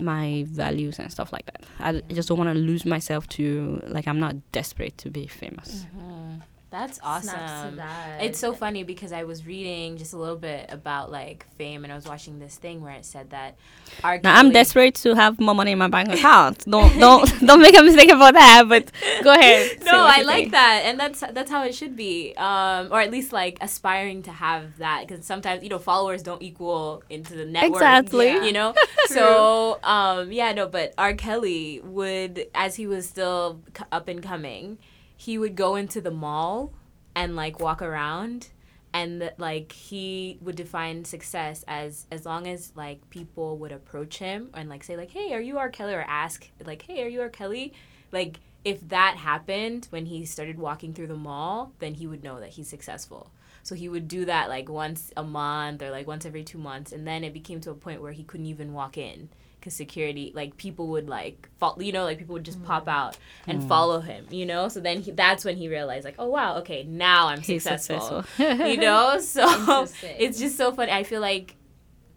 my values and stuff like that. I, I just don't want to lose myself to like I'm not desperate to be famous. Mhm. That's awesome. that. It's so funny because I was reading just a little bit about like fame, and I was watching this thing where it said that R. Now I'm desperate to have more money in my bank account. Don't don't don't make a mistake about that. But go ahead. No, I like think. that, and that's that's how it should be, um, or at least like aspiring to have that, because sometimes you know followers don't equal into the network. Exactly. Yeah. You know, so um, yeah, no, but R. Kelly would, as he was still up and coming, he would go into the mall and like walk around. And like he would define success as as long as like people would approach him and like say like hey are you R Kelly or ask like hey are you R Kelly like if that happened when he started walking through the mall, then he would know that he's successful. So he would do that like once a month or like once every two months, and then it became to a point where he couldn't even walk in because security, like people would like fall, you know, like people would just mm. pop out and mm. follow him, you know. So then he, that's when he realized like, oh wow, okay, now I'm He's successful, successful. you know. So it's just so funny. I feel like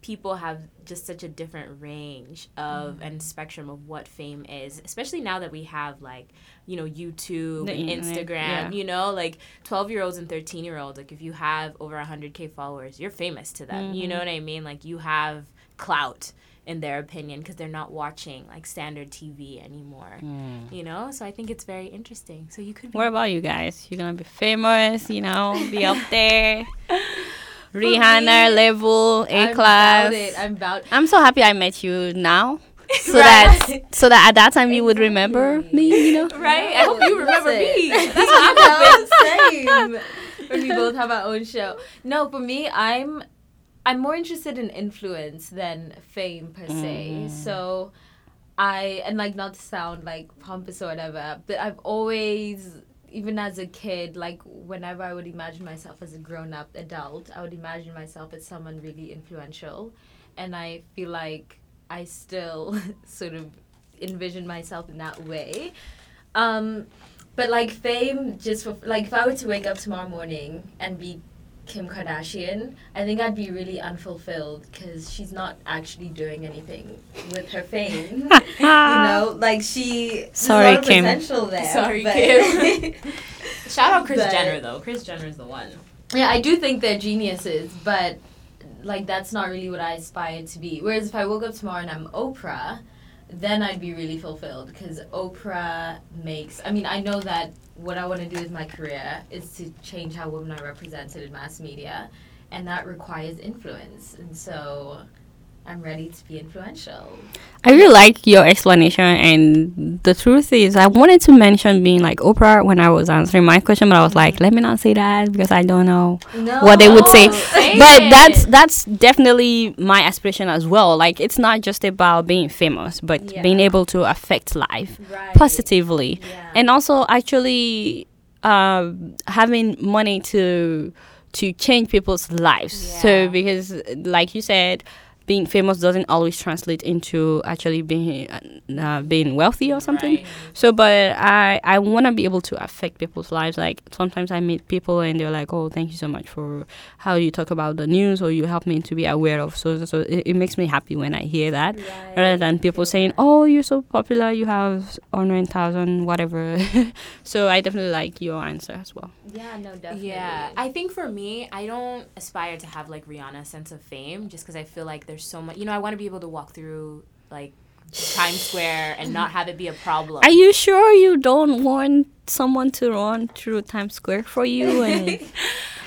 people have just such a different range of and spectrum of what fame is especially now that we have like you know youtube The instagram yeah. you know like 12 year olds and 13 year olds like if you have over 100k followers you're famous to them you know Mm-hmm. what i mean like you have clout in their opinion because they're not watching like standard tv anymore you know so i think it's very interesting so you could be What about you guys? You're gonna be famous, you know, be up there. Rihanna level, A I'm class. about it. I'm about. I'm so happy I met you now. So Right. that so that at that time you would remember me, you know? right i hope you remember me That's that's what what i'm I'm Same. When we both have our own show. No, for me, I'm I'm more interested in influence than fame per se. Mm-hmm. So I and like not to sound like pompous or whatever, but I've always even as a kid, like whenever I would imagine myself as a grown up adult, I would imagine myself as someone really influential. And I feel like I still sort of envision myself in that way. Um, but like fame, just for like if I were to wake up tomorrow morning and be Kim Kardashian, I think I'd be really unfulfilled because she's not actually doing anything with her fame. you know, like she. Sorry, a lot of Kim. Potential there. Sorry, but- Kim. shout out chris But- jenner though kris jenner's the one yeah, I do think they're geniuses, but like that's not really what I aspire to be. Whereas if I woke up tomorrow and I'm Oprah, then I'd be really fulfilled because Oprah makes. I mean, I know that what I want to do with my career is to change how women are represented in mass media, and that requires influence. And so, I'm ready to be influential. I really like your explanation, and the truth is, I wanted to mention being like Oprah when I was answering my question, but I was like, let me not say that because I don't know No, what they would say. say But it. that's that's definitely my aspiration as well. Like it's not just about being famous, but Yeah. being able to affect life right. positively, Yeah. and also actually um, having money to to change people's lives. Yeah. So because, like you said, being famous doesn't always translate into actually being uh, being wealthy or something. Right. So, but I I want to be able to affect people's lives. Like sometimes I meet people and they're like, "Oh, thank you so much for how you talk about the news, or you help me to be aware of." So, so, so it, it makes me happy when I hear that, rather than people saying, "Oh, you're so popular, you have hundred thousand, whatever." so, I definitely like your answer as well. yeah, no, definitely. Yeah, I think for me, I don't aspire to have like Rihanna's sense of fame just because I feel like there's so much. You know, I want to be able to walk through like Times Square and not have it be a problem. Are you sure you don't want someone to run through Times Square for you?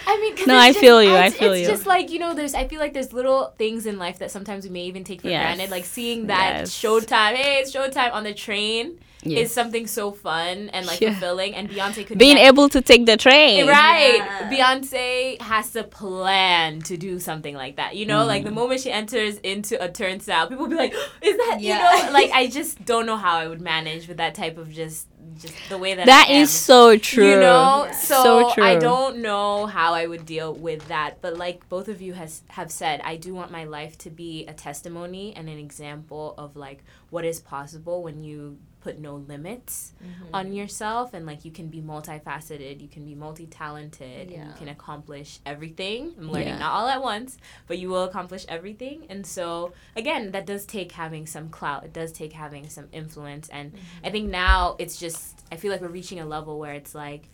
And I mean, 'cause No, I just- feel you, I feel it's you. It's just like you know, there's. I feel like there's little things in life that sometimes we may even take for Yes. granted, like seeing that Yes. Showtime. Hey, it's Showtime on the train Yes. is something so fun and like Yeah. fulfilling. And Beyonce could being get- able to take the train, Right. Yeah. Beyonce has to plan to do something like that. You know, like Mm. the moment she enters into a turnstile, people will be like, is that, Yeah. you know, like I just don't know how I would manage with that type of just, just the way that That I am. is so true. You know, Yeah. so, So true. I don't know how I would deal with that. But like both of you has have said, I do want my life to be a testimony and an example of like what is possible when you put no limits Mm-hmm. on yourself and like you can be multifaceted, you can be multi-talented, and you can accomplish everything. I'm learning Yeah. not all at once, but you will accomplish everything. And so again, that does take having some clout. It does take having some influence and Mm-hmm. I think now it's just I feel like we're reaching a level where it's like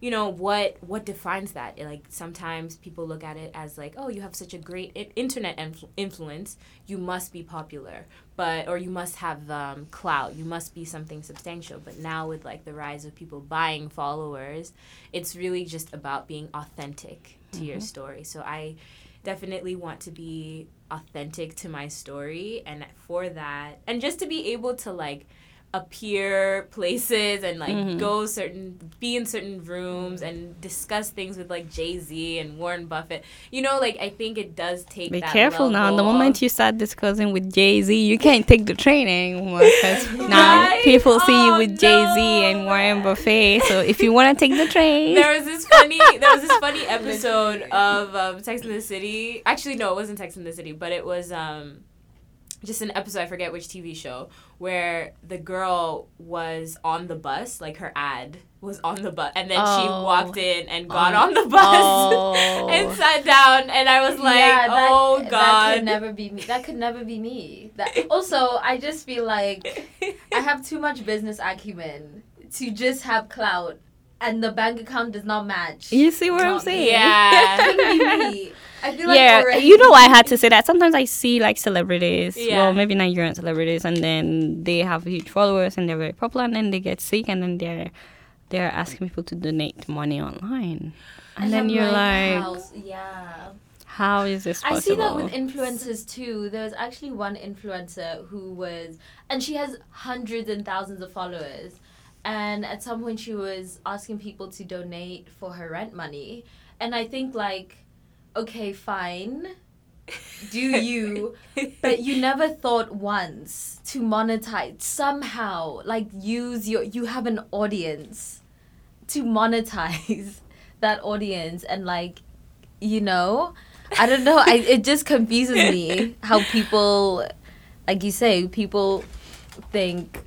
you know what what defines that? Like sometimes people look at it as like oh you have such a great I- internet influ- influence you must be popular but or you must have um, clout you must be something substantial. But now with like the rise of people buying followers it's really just about being authentic to your story. So i definitely want to be authentic to my story and for that and just to be able to like appear places and like Mhm. go certain be in certain rooms and discuss things with like Jay-Z and Warren Buffett. You know, like I think it does take Be careful now. The moment you start discussing with Jay Z, you can't take the train anymore because now people see you Oh, with Jay Z and. Warren Buffett. So if you want to take the train, there was this funny there was this funny episode of um, Sex in the City. Actually, no, it wasn't Sex in the City, but it was um, just an episode. I forget which TV show where the girl was on the bus, like her ad was on the bus, and then she Oh. walked in and oh. got Oh. on the bus. Oh. and sat down, and I was like, Yeah, that- "Oh That could never be me. That could never be me. That also, I just feel like I have too much business acumen to just have clout, and the bank account does not match. you see what I'm Not me. saying? Yeah. It couldn't be me. I feel like yeah, already- you know I had to say that. Sometimes I see like celebrities, Yeah. well, maybe Nigerian celebrities, and then they have huge followers and they're very popular, and then they get sick, and then they're they're asking people to donate money online, and, then I'm you're like, yeah. how is this possible? I see that with influencers too. There was actually one influencer who was, and she has hundreds and thousands of followers. And at some point, she was asking people to donate for her rent money. And I think, like, okay, fine, do you, but you never thought once to monetize somehow, like, use your, you have an audience to monetize that audience and, like, you know, I don't know. I it just confuses me how people, like you say, people think,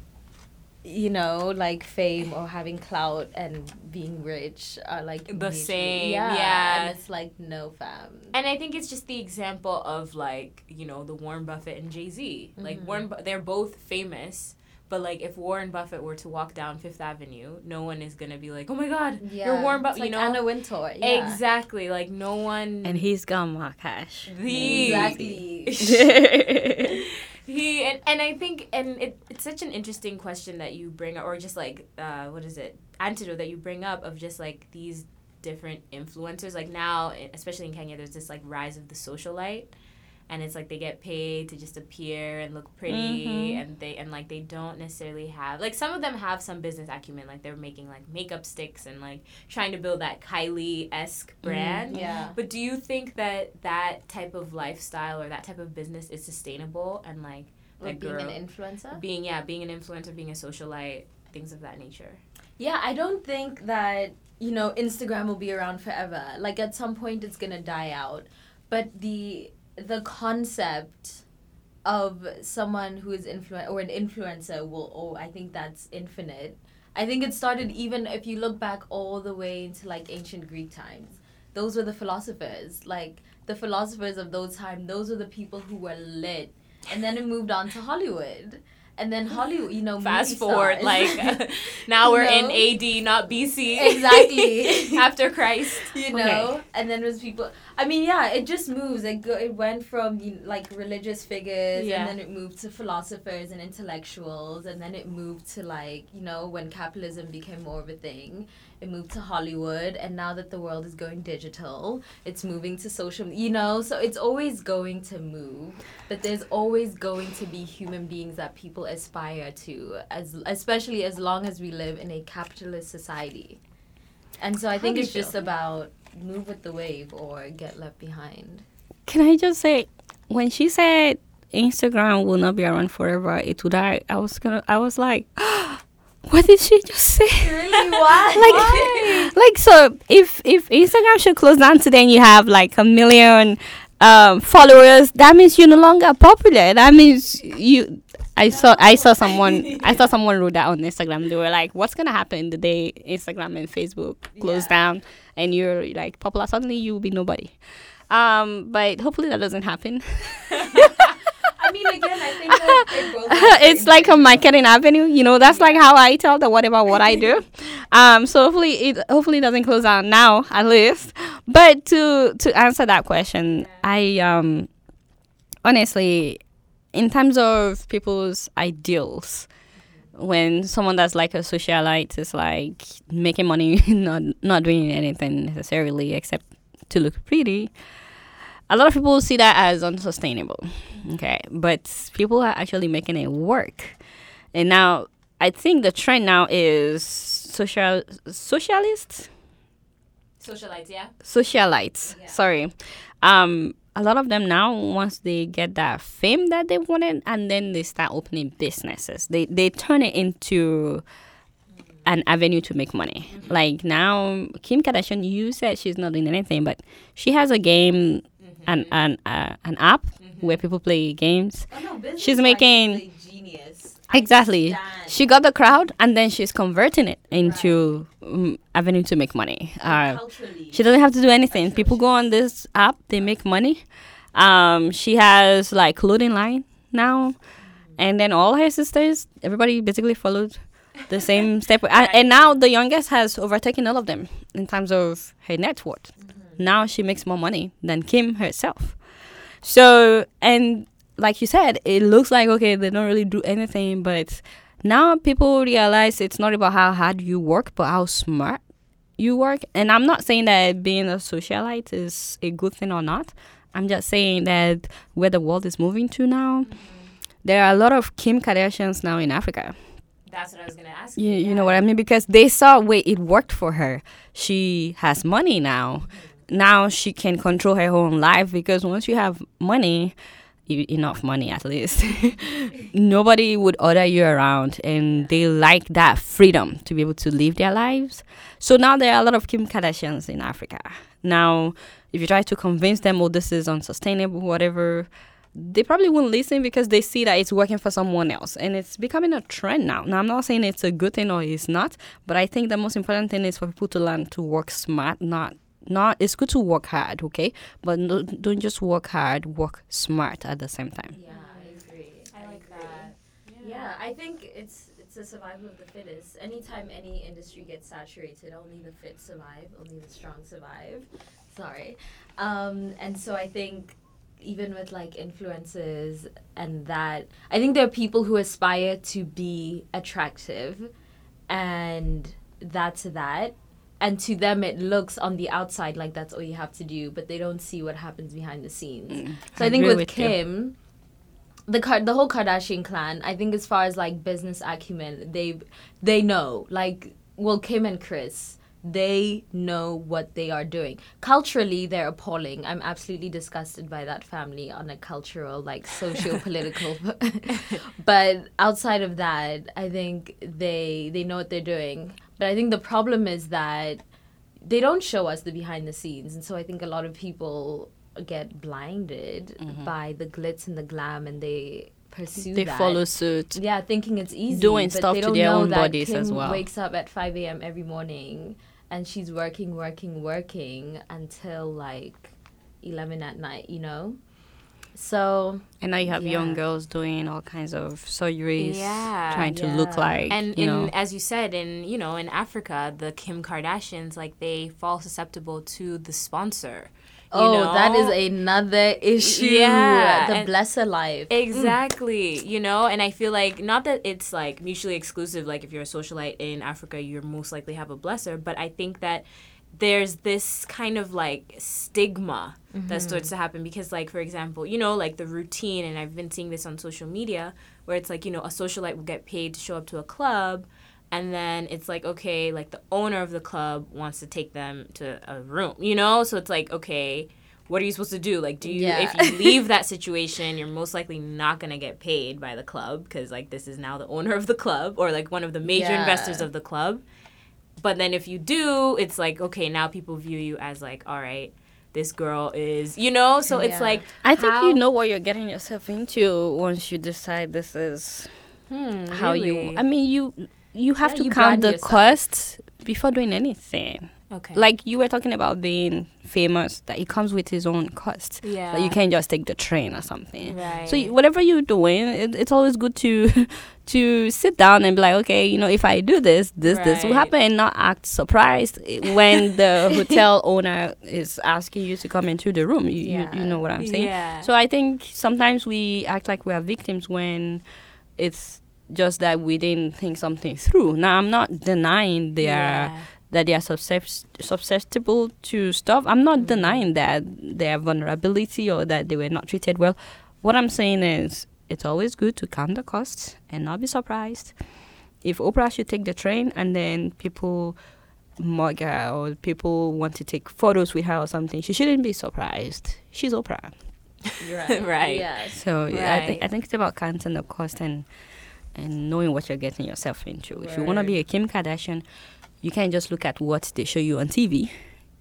you know, like fame or having clout and being rich are like The mutually- same, Yeah, yeah. and it's like no fam. And I think it's just the example of like you know the Warren Buffett and Jay Z. Like Mhm. Warren, they're both famous, but like if Warren Buffett were to walk down Fifth Avenue, no one is gonna be like, oh my God, Yeah, you're Warren it's Buffett. like you know, Anna Wintour. Yeah. exactly. Like no one. and he's got more cash. the Exactly. he and, and I think and it, it's such an interesting question that you bring up or just like uh, what is it antidote that you bring up of just like these different influencers. Like now especially in Kenya there's this like rise of the socialite and it's like they get paid to just appear and look pretty Mhm. and they and like they don't necessarily have like some of them have some business acumen like they're making like makeup sticks and like trying to build that Kylie esque brand Yeah. but do you think that that type of lifestyle or that type of business is sustainable and like Like being girl an influencer. being yeah being an influencer, being a socialite, things of that nature? Yeah, I don't think that, you know, Instagram will be around forever. Like at some point it's going to die out. But the the concept of someone who is influ- or an influencer will oh, I think that's infinite. I think it started even if you look back all the way into like ancient Greek times. Those were the philosophers. Like the philosophers of those times, those were the people who were lit. And then it moved on to Hollywood. And then Hollywood, you know, Fast forward, stars. like now we're know? in AD, not BC. Exactly. After Christ. you know and then there's people i mean yeah it just moves it go, it went from you know, like religious figures Yeah. and then it moved to philosophers and intellectuals and then it moved to like you know when capitalism became more of a thing it moved to hollywood and now that the world is going digital it's moving to social you know so it's always going to move but there's always going to be human beings that people aspire to as especially as long as we live in a capitalist society and so I think do you it's just about move with the wave or get left behind. Can I just say, when she said Instagram will not be around forever, it will die. I was gonna. I was like, what did she just say? Really? Why? like, like so if if Instagram should close down today and you have like a million um, followers, that means you're no longer popular. That means you. I saw I saw someone I saw someone wrote that on Instagram. They were like, "What's gonna happen the day Instagram and Facebook close Yeah. down and you're like popular? Suddenly you will be nobody." Um, but hopefully that doesn't happen. I I mean, again, I think that both it's like a marketing avenue, you know. That's like how I tell the what about what I do. Um, so hopefully it hopefully it doesn't close down now at least. But to to answer that question, I um honestly, in terms of people's ideals, when someone that's like a socialite is like making money, not not doing anything necessarily except to look pretty, a lot of people see that as unsustainable. Okay, but people are actually making it work, and now I think the trend now is social socialists Socialites, yeah. socialites. Yeah. Sorry. Um, a lot of them now, once they get that fame that they wanted, and then they start opening businesses, they they turn it into an avenue to make money. Like now, Kim Kardashian, you said she's not doing anything, but she has a game, an an uh, an app where people play games. Oh, no, She's making- genius. Exactly. She got the crowd, and then she's converting it into um, avenue to make money. Uh, she doesn't have to do anything. People go on this app, they make money. Um, she has like clothing line now, and then all her sisters, everybody basically followed the same step. And, and now the youngest has overtaken all of them in terms of her net worth. Now she makes more money than Kim herself. So, and like you said, it looks like okay, they don't really do anything, but now people realize it's not about how hard you work, but how smart you work. And I'm not saying that being a socialite is a good thing or not. I'm just saying that where the world is moving to now, mm-hmm. there are a lot of Kim Kardashians now in Africa. That's what I was gonna ask. You, you know what I mean? Because they saw, wait, it worked for her. She has money now. Mm-hmm. Now she can control her own life because once you have money, enough money at least, nobody would order you around and they like that freedom to be able to live their lives. So now there are a lot of Kim Kardashians in Africa. Now, if you try to convince them, oh, this is unsustainable, whatever, they probably won't listen because they see that it's working for someone else and it's becoming a trend now. Now, I'm not saying it's a good thing or it's not, but I think the most important thing is for people to learn to work smart, not not it's good to work hard, okay? But no, don't just work hard, work smart at the same time. Yeah, I agree. I like agree. that. Yeah, I think it's it's a survival of the fittest. Anytime any industry gets saturated, only the fit survive, only the strong survive. Sorry. Um, and so I think even with like influences and that, I think there are people who aspire to be attractive, and that's that. And to them, it looks on the outside like that's all you have to do, but they don't see what happens behind the scenes. Mm. So I, think agree with, with you. Kim, the Kar- the whole Kardashian clan, I think as far as like business acumen, they they know like well Kim and Kris, they know what they are doing. Culturally, they're appalling. I'm absolutely disgusted by that family on a cultural like socio political. but outside of that, I think they they know what they're doing. But I think the problem is that they don't show us the behind the scenes and so i think a lot of people get blinded mm-hmm. by the glitz and the glam and they pursue They that. follow suit. yeah thinking it's easy Doing but stuff they to their own bodies Kim as well. wakes up at 5 a.m every morning and she's working working working until like 11 at night you know so And now you have young girls doing all kinds of surgeries, Yeah. trying to look like, and you in, know. as you said in you know in africa the kim kardashians like they fall susceptible to the sponsor you oh that is another issue Yeah, the blesser life mm. Exactly. You know, and I feel like not that it's like mutually exclusive, like if you're a socialite in Africa, you're most likely have a blesser, but I think that there's this kind of like stigma that mm-hmm. starts to happen because like for example, you know, like the routine and I've been seeing this on social media where it's like, you know, a socialite will get paid to show up to a club and then it's like okay, like the owner of the club wants to take them to a room, you know? So it's like, okay, what are you supposed to do? Like, do you Yeah. if you leave that situation, you're most likely not gonna get paid by the club because like this is now the owner of the club or like one of the major Yeah. investors of the club. But then if you do, it's like okay, now people view you as like, all right, this girl is, you know. So it's like I think how- you know what you're getting yourself into once you decide this is hmm, how you. I mean, you you have Yeah, to you count the yourself. costs before doing anything. Okay. Like you were talking about being famous, that it comes with its own cost. yeah. Like you can't just take the train or something. Right. So y- whatever you're doing, it, it's always good to to sit down and be like, okay, you know, if I do this, this this will happen, and not act surprised when the hotel owner is asking you to come into the room. You Yeah. you, you know what I'm saying? Yeah. So I think sometimes we act like we are victims when it's just that we didn't think something through. Now I'm not denying they are Yeah. That they are susceptible to stuff. I'm not mm-hmm. denying that their vulnerability or that they were not treated well. What I'm saying is it's always good to count the costs and not be surprised. If Oprah should take the train and then people mug her or people want to take photos with her or something, she shouldn't be surprised. She's Oprah. right. Right. Yes. So yeah, I think I think it's about counting the cost and and knowing what you're getting yourself into. If you want to be a Kim Kardashian, you can't just look at what they show you on TV.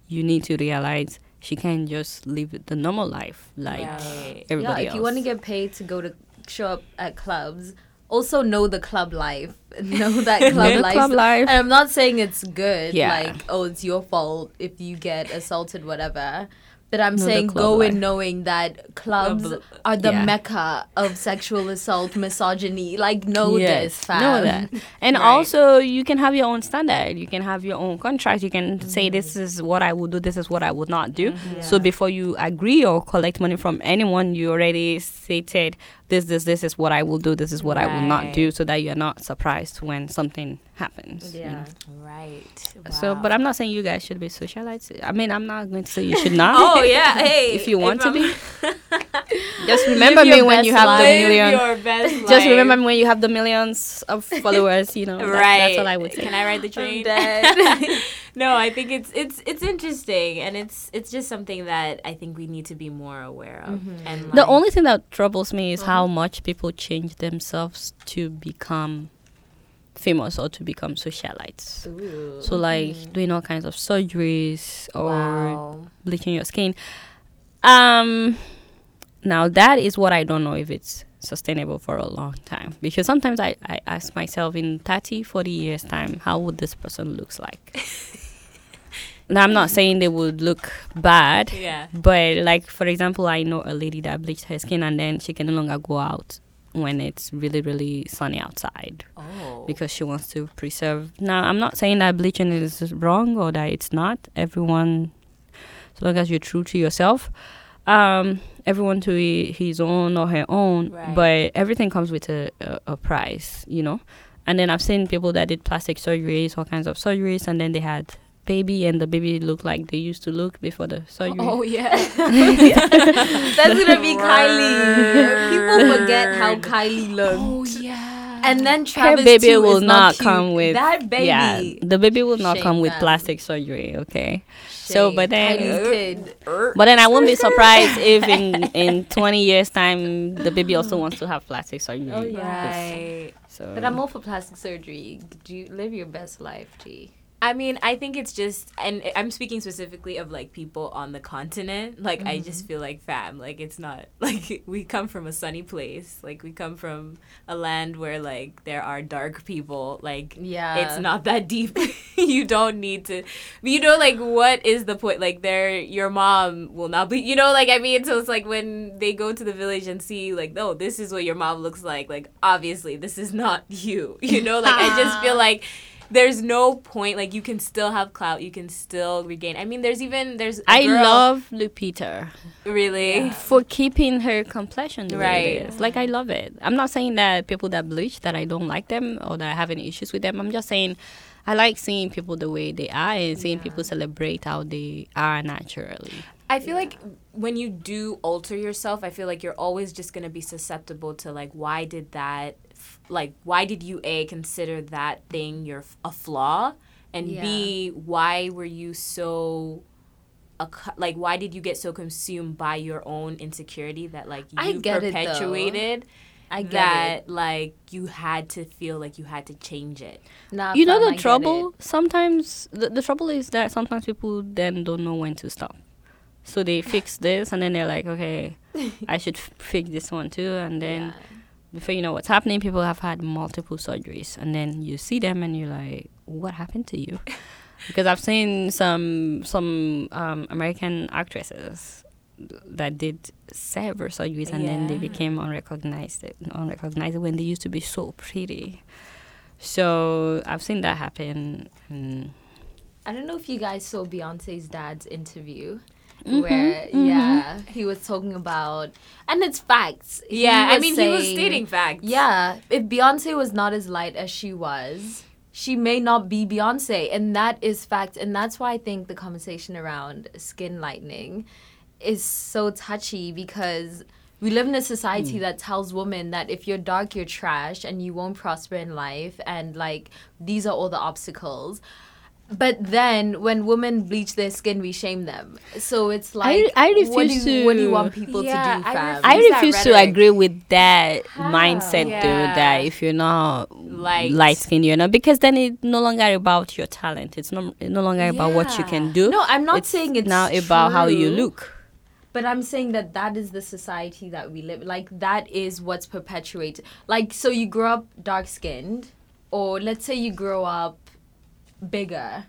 You need to realize she can't just live the normal life like Right. everybody yeah, if else. you want to get paid to go to show up at clubs, also know the club life. Know that club life. club life. And I'm not saying it's good. Yeah. Like, oh, it's your fault if you get assaulted, whatever. But I'm Know the saying go life. in knowing that clubs bl- uh, are the Yeah. mecca of sexual assault, misogyny. Like, know this, fam. Know that. And Right. also, you can have your own standard. You can have your own contract. You can say, this mm-hmm. is what I would do, this is what I would not do. Mm-hmm. So before you agree or collect money from anyone, you already stated, this, this, this is what I will do, this is what I will not do, so that you're not surprised when something happens. you Yeah. know. Right. So, but I'm not saying you guys should be socialites. I mean, I'm not going to say you should not. Oh yeah, hey. if you want to I'm- be. Just remember me when you have the life. million. Your best Just remember me when you have the millions of followers. You know, That's- right. That's all I would say. Can I ride the train? No, I think it's it's it's interesting, and it's it's just something that I think we need to be more aware of. And The only thing that troubles me is how much people change themselves to become famous or to become socialites. Ooh. So like doing all kinds of surgeries or wow. bleaching your skin. Um now that is what I don't know if it's sustainable for a long time because sometimes I, I ask myself in 30 40 years time how would this person looks like now i'm not saying they would look bad Yeah. but like for example i know a lady that bleached her skin and then she can no longer go out when it's really really sunny outside Oh. because she wants to preserve. Now, I'm not saying that bleaching is wrong or that it's not. Everyone, as long as you're true to yourself, um, everyone to his own or her own. Right. But everything comes with a, a, a price, you know. And then I've seen people that did plastic surgeries, all kinds of surgeries, and then they had baby, and the baby look like they used to look before the surgery. Oh yeah. That's gonna be Kylie. People forget how Kylie looked. oh yeah. And then her Travis baby too will is not cute. come with that baby. Yeah, the baby will not Shame come with them. plastic surgery. Okay. So, but then- er, er. But then I won't be surprised if in in 20 years time the baby also wants to have plastic surgery. Oh, yeah. Right. So But I'm all for plastic surgery. Do you live your best life, G? I mean, I think it's just, and I'm speaking specifically of like people on the continent. Like, I just mm-hmm. feel like fam, like it's not like we come from a sunny place. Like we come from a land where like there are dark people. Like Yeah. it's not that deep. you don't need to. You know, like what is the point? Like there, your mom will not be. You know, like I mean, so it's like when they go to the village and see like, oh, this is what your mom looks like. Like obviously, this is not you. You know, like I just feel like there's no point like you can still have clout you can still regain i mean there's even there's I girl- love Lupita really for keeping her complexion the way it Right. Like I love it. I'm not saying that people that bleach that I don't like them or that I have any issues with them. I'm just saying I like seeing people the way they are and seeing people celebrate how they are naturally. i feel like when you do alter yourself i feel like you're always just going to be susceptible to like why did that like why did you a consider that thing your a flaw? And b why were you so accu- like why did you get so consumed by your own insecurity that like you I get it, perpetuated I get that it. like you had to feel like you had to change it. Nah, you know fam, I the trouble? sometimes the, the trouble is that sometimes people then don't know when to stop. So they fix this and then they're like okay i should f- fix this one too. And then Yeah. Before you know what's happening people have had multiple surgeries and then you see them and you're like what happened to you because I've seen some some um, American actresses that did several surgeries and then they became unrecognized unrecognizable when they used to be so pretty. So I've seen that happen. I don't know if you guys saw Beyonce's dad's interview. Mhm, Where mhm. yeah, he was talking about, and it's facts. Yeah, I mean, he was stating facts. Yeah, if Beyonce was not as light as she was, she may not be Beyonce, and that is fact. And that's why I think the conversation around skin lightening is so touchy because we live in a society that tells women that if you're dark, you're trash, and you won't prosper in life, and like these are all the obstacles. But then, when women bleach their skin, we shame them. So it's like, I what do refuse you, what do you to- want people Yeah, to do, I fam? refuse- I refuse to agree with that How? mindset, Yeah. though. That if you're not Light. light skinned, you're not because then it's no longer about your talent. It's no it's no longer about what you can do. No, I'm not It's saying it's now about how you look. But I'm saying that that is the society that we live. Like that is what's perpetuated. Like so, you grow up dark skinned, or let's say you grow up bigger,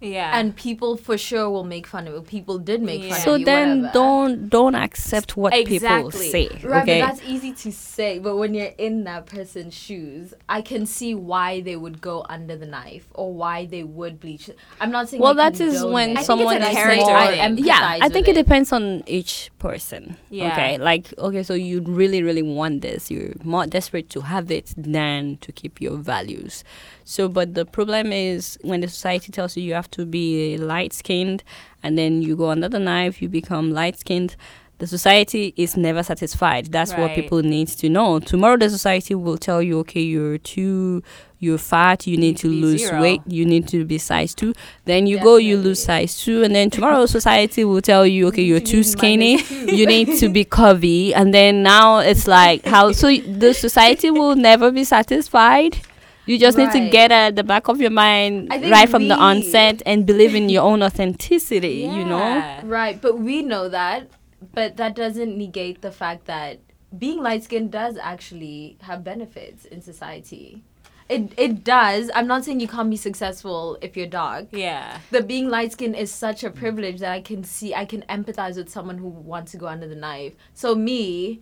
Yeah. and people for sure will make fun of it. People did make Yeah. fun So of you. So then whatever. don't don't accept what people say. Right, okay. but that's easy to say. But when you're in that person's shoes, I can see why they would go under the knife or why they would bleach. I'm not saying. well, that is when it. I think someone it's a is character more. thing. Yeah, I think with it depends on each person. Yeah. Okay, like okay, so you really, really want this. You're more desperate to have it than to keep your values. So, but the problem is when the society tells you you have to be light skinned, and then you go under the knife, you become light skinned. The society is never satisfied. That's what people need to know. Tomorrow, the society will tell you, okay, you're too, you're fat, you need, need to to lose zero. weight, you need to be size two. Then you go, you lose size two, and then tomorrow society will tell you, okay, you're too skinny, you need to be curvy, and then now it's like how so the society will never be satisfied. You just need to get at the back of your mind right from the onset and believe in your own authenticity. You know, Right, but we know that, but that doesn't negate the fact that being light skinned does actually have benefits in society. It it does. I'm not saying you can't be successful if you're dark. Yeah. But being light skinned is such a privilege that I can see I can empathize with someone who wants to go under the knife. So me,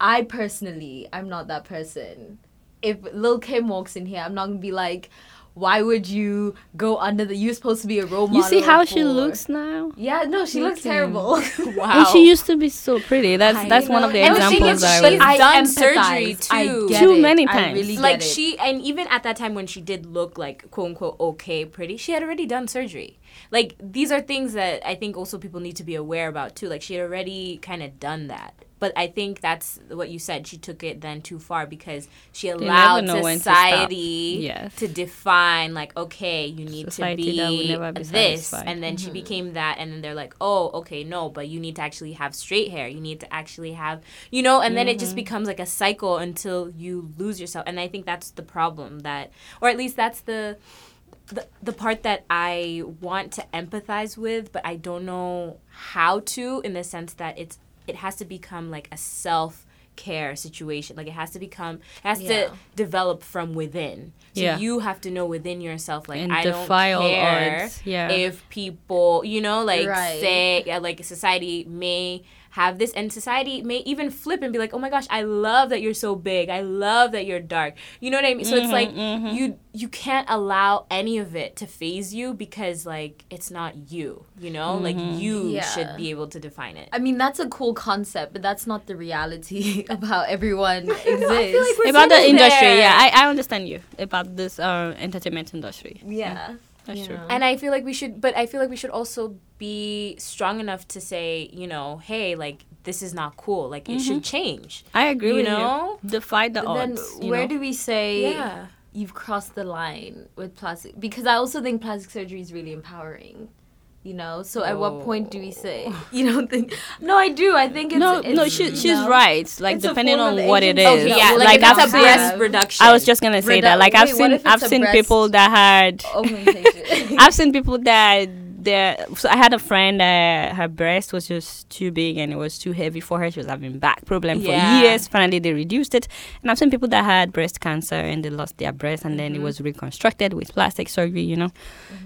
I personally I'm not that person. If Lil Kim walks in here, I'm not gonna be like, why would you go under the you're supposed to be a role model. you see how she looks now. Yeah, no, she looks Okay. terrible. Wow. And she used to be so pretty. That's I that's one of the. And examples looks- that I she's was. I done empathize. surgery I too. get Too it. many I times. really get like it. she and even at that time when she did look like quote unquote okay pretty she had already done surgery like these are things that i think also people need to be aware about too like she had already kind of done that but i think that's what you said. She took it then too far because she allowed know when to society Yes. to define like okay you need Society to be, be this. Satisfied. and then she became mm-hmm. that and then they're like oh okay no but you need to actually have straight hair. You need to actually have you know and then it just mm-hmm. becomes like a cycle until you lose yourself. And i think that's the problem that or at least that's the the, the part that I want to empathize with, but I don't know how to in the sense that it's it has to become like a self care situation. Like it has to become it has Yeah. to develop from within. So Yeah. you have to know within yourself like And I don't care. Yeah. if people, you know, like Right. say yeah, like society may have this and society may even flip and be like, "Oh my gosh, I love that you're so big. I love that you're dark." You know what I mean? So it's mm-hmm, like mm-hmm. you you can't allow any of it to phase you because like it's not you, you know? Like mm-hmm. you Yeah. should be able to define it. I mean, that's a cool concept, but that's not the reality of how everyone exists. like we're about the industry, there. yeah, I, I understand you about this uh, entertainment industry. yeah. That's you true. And I feel like we should, but I feel like we should also be strong enough to say, you know, hey, like this is not cool. Like it should mm-hmm. change. I agree You with know? you. Defy the But then odds. you where know? do we say Yeah. you've crossed the line with plastic? Because I also think plastic surgery is really empowering. You know, so at what point do we say you don't think? No, I do. I think it's no, it's, no, she, she's know? right. Like It's depending on what it is Okay, yeah, well, like, like if I've a seen. breast have- reduction. I was just gonna say Redu- that. Like I've wait, seen, oh, I've seen people that had. I've seen people that there. So I had a friend that her breast was just too big and it was too heavy for her. She was having back problem for years. Finally, they reduced it. And I've seen people that had breast cancer and they lost their breast and then it Mhm. was reconstructed with plastic surgery. You know.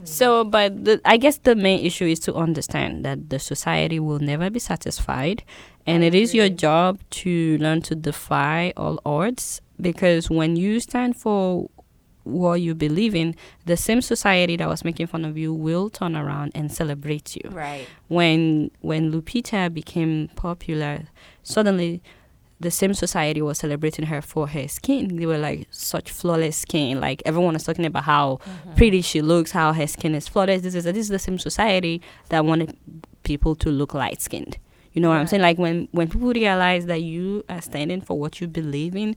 So, but the, I guess the main issue is to understand that the society will never be satisfied, and it is your job to learn to defy all odds. Because when you stand for what you believe in, the same society that was making fun of you will turn around and celebrate you. Right. When when Lupita became popular, suddenly the same society was celebrating her for her skin. They were like such flawless skin. Like everyone was talking about how mm-hmm. pretty she looks, how her skin is flawless. This is this is the same society that wanted people to look light skinned. You know what I'm saying? Like when when people realize that you are standing for what you believe in,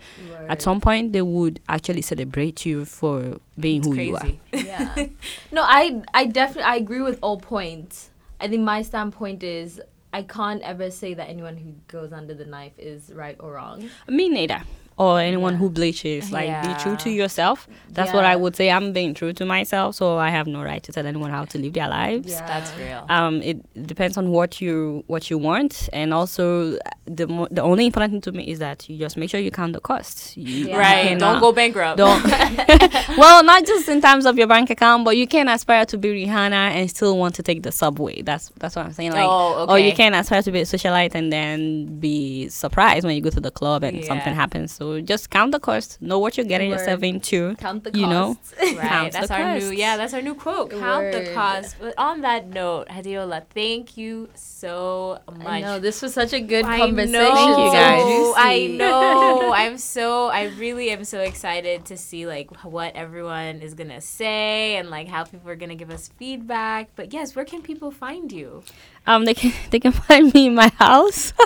at some point they would actually celebrate you for being It's who you are. yeah. No, I I definitely I agree with all points. I think my standpoint is I can't ever say that anyone who goes under the knife is right or wrong. Me neither. Or anyone Yeah. who bleaches. Like be true to yourself. That's what I would say. I'm being true to myself, so I have no right to tell anyone how to live their lives. Yeah. That's real. um, it depends on what you what you want, and also the mo- the only important thing to me is that you just make sure you count the costs. You Yeah. right. Don't go bankrupt. Don't. well, not just in terms of your bank account, but you can aspire to be Rihanna and still want to take the subway. That's that's what I'm saying. Like, oh, okay. or you can aspire to be a socialite and then be surprised when you go to the club and something happens. So just count the cost, know what you're getting Word. yourself into. Count the cost. You know? Right. Counts That's the our new yeah, that's our new quote. Count the cost. But on that note, Adeola, thank you so much. I know this was such a good I conversation. know, Thank you, guys. I know. I'm so. I really am so excited to see like what everyone is gonna say and like how people are gonna give us feedback. But yes, where can people find you? Um, they can they can find me in my house.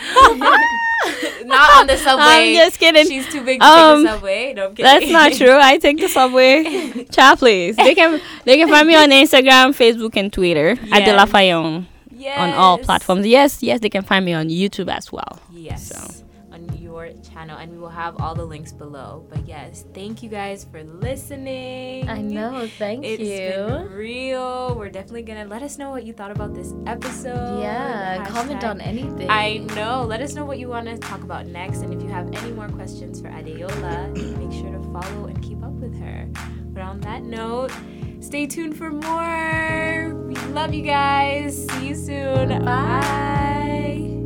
Not on the subway. I'm just kidding. She's too big to Um, take the subway. No. That's not true. I take the subway. Child, please. They can they can find me on Instagram, Facebook, and Twitter at De La Yes. Fayon yes. on all platforms. Yes, yes, they can find me on YouTube as well. Yes. So. Your channel, and we will have all the links below. But yes, thank you guys for listening. I know. Thank It's you. been real. We're definitely gonna let us know what you thought about this episode. yeah. Comment on anything. I know. Let us know what you want to talk about next, and if you have any more questions for Adeola, make sure to follow and keep up with her. But on that note, stay tuned for more. We love you guys. See you soon. Bye. Bye.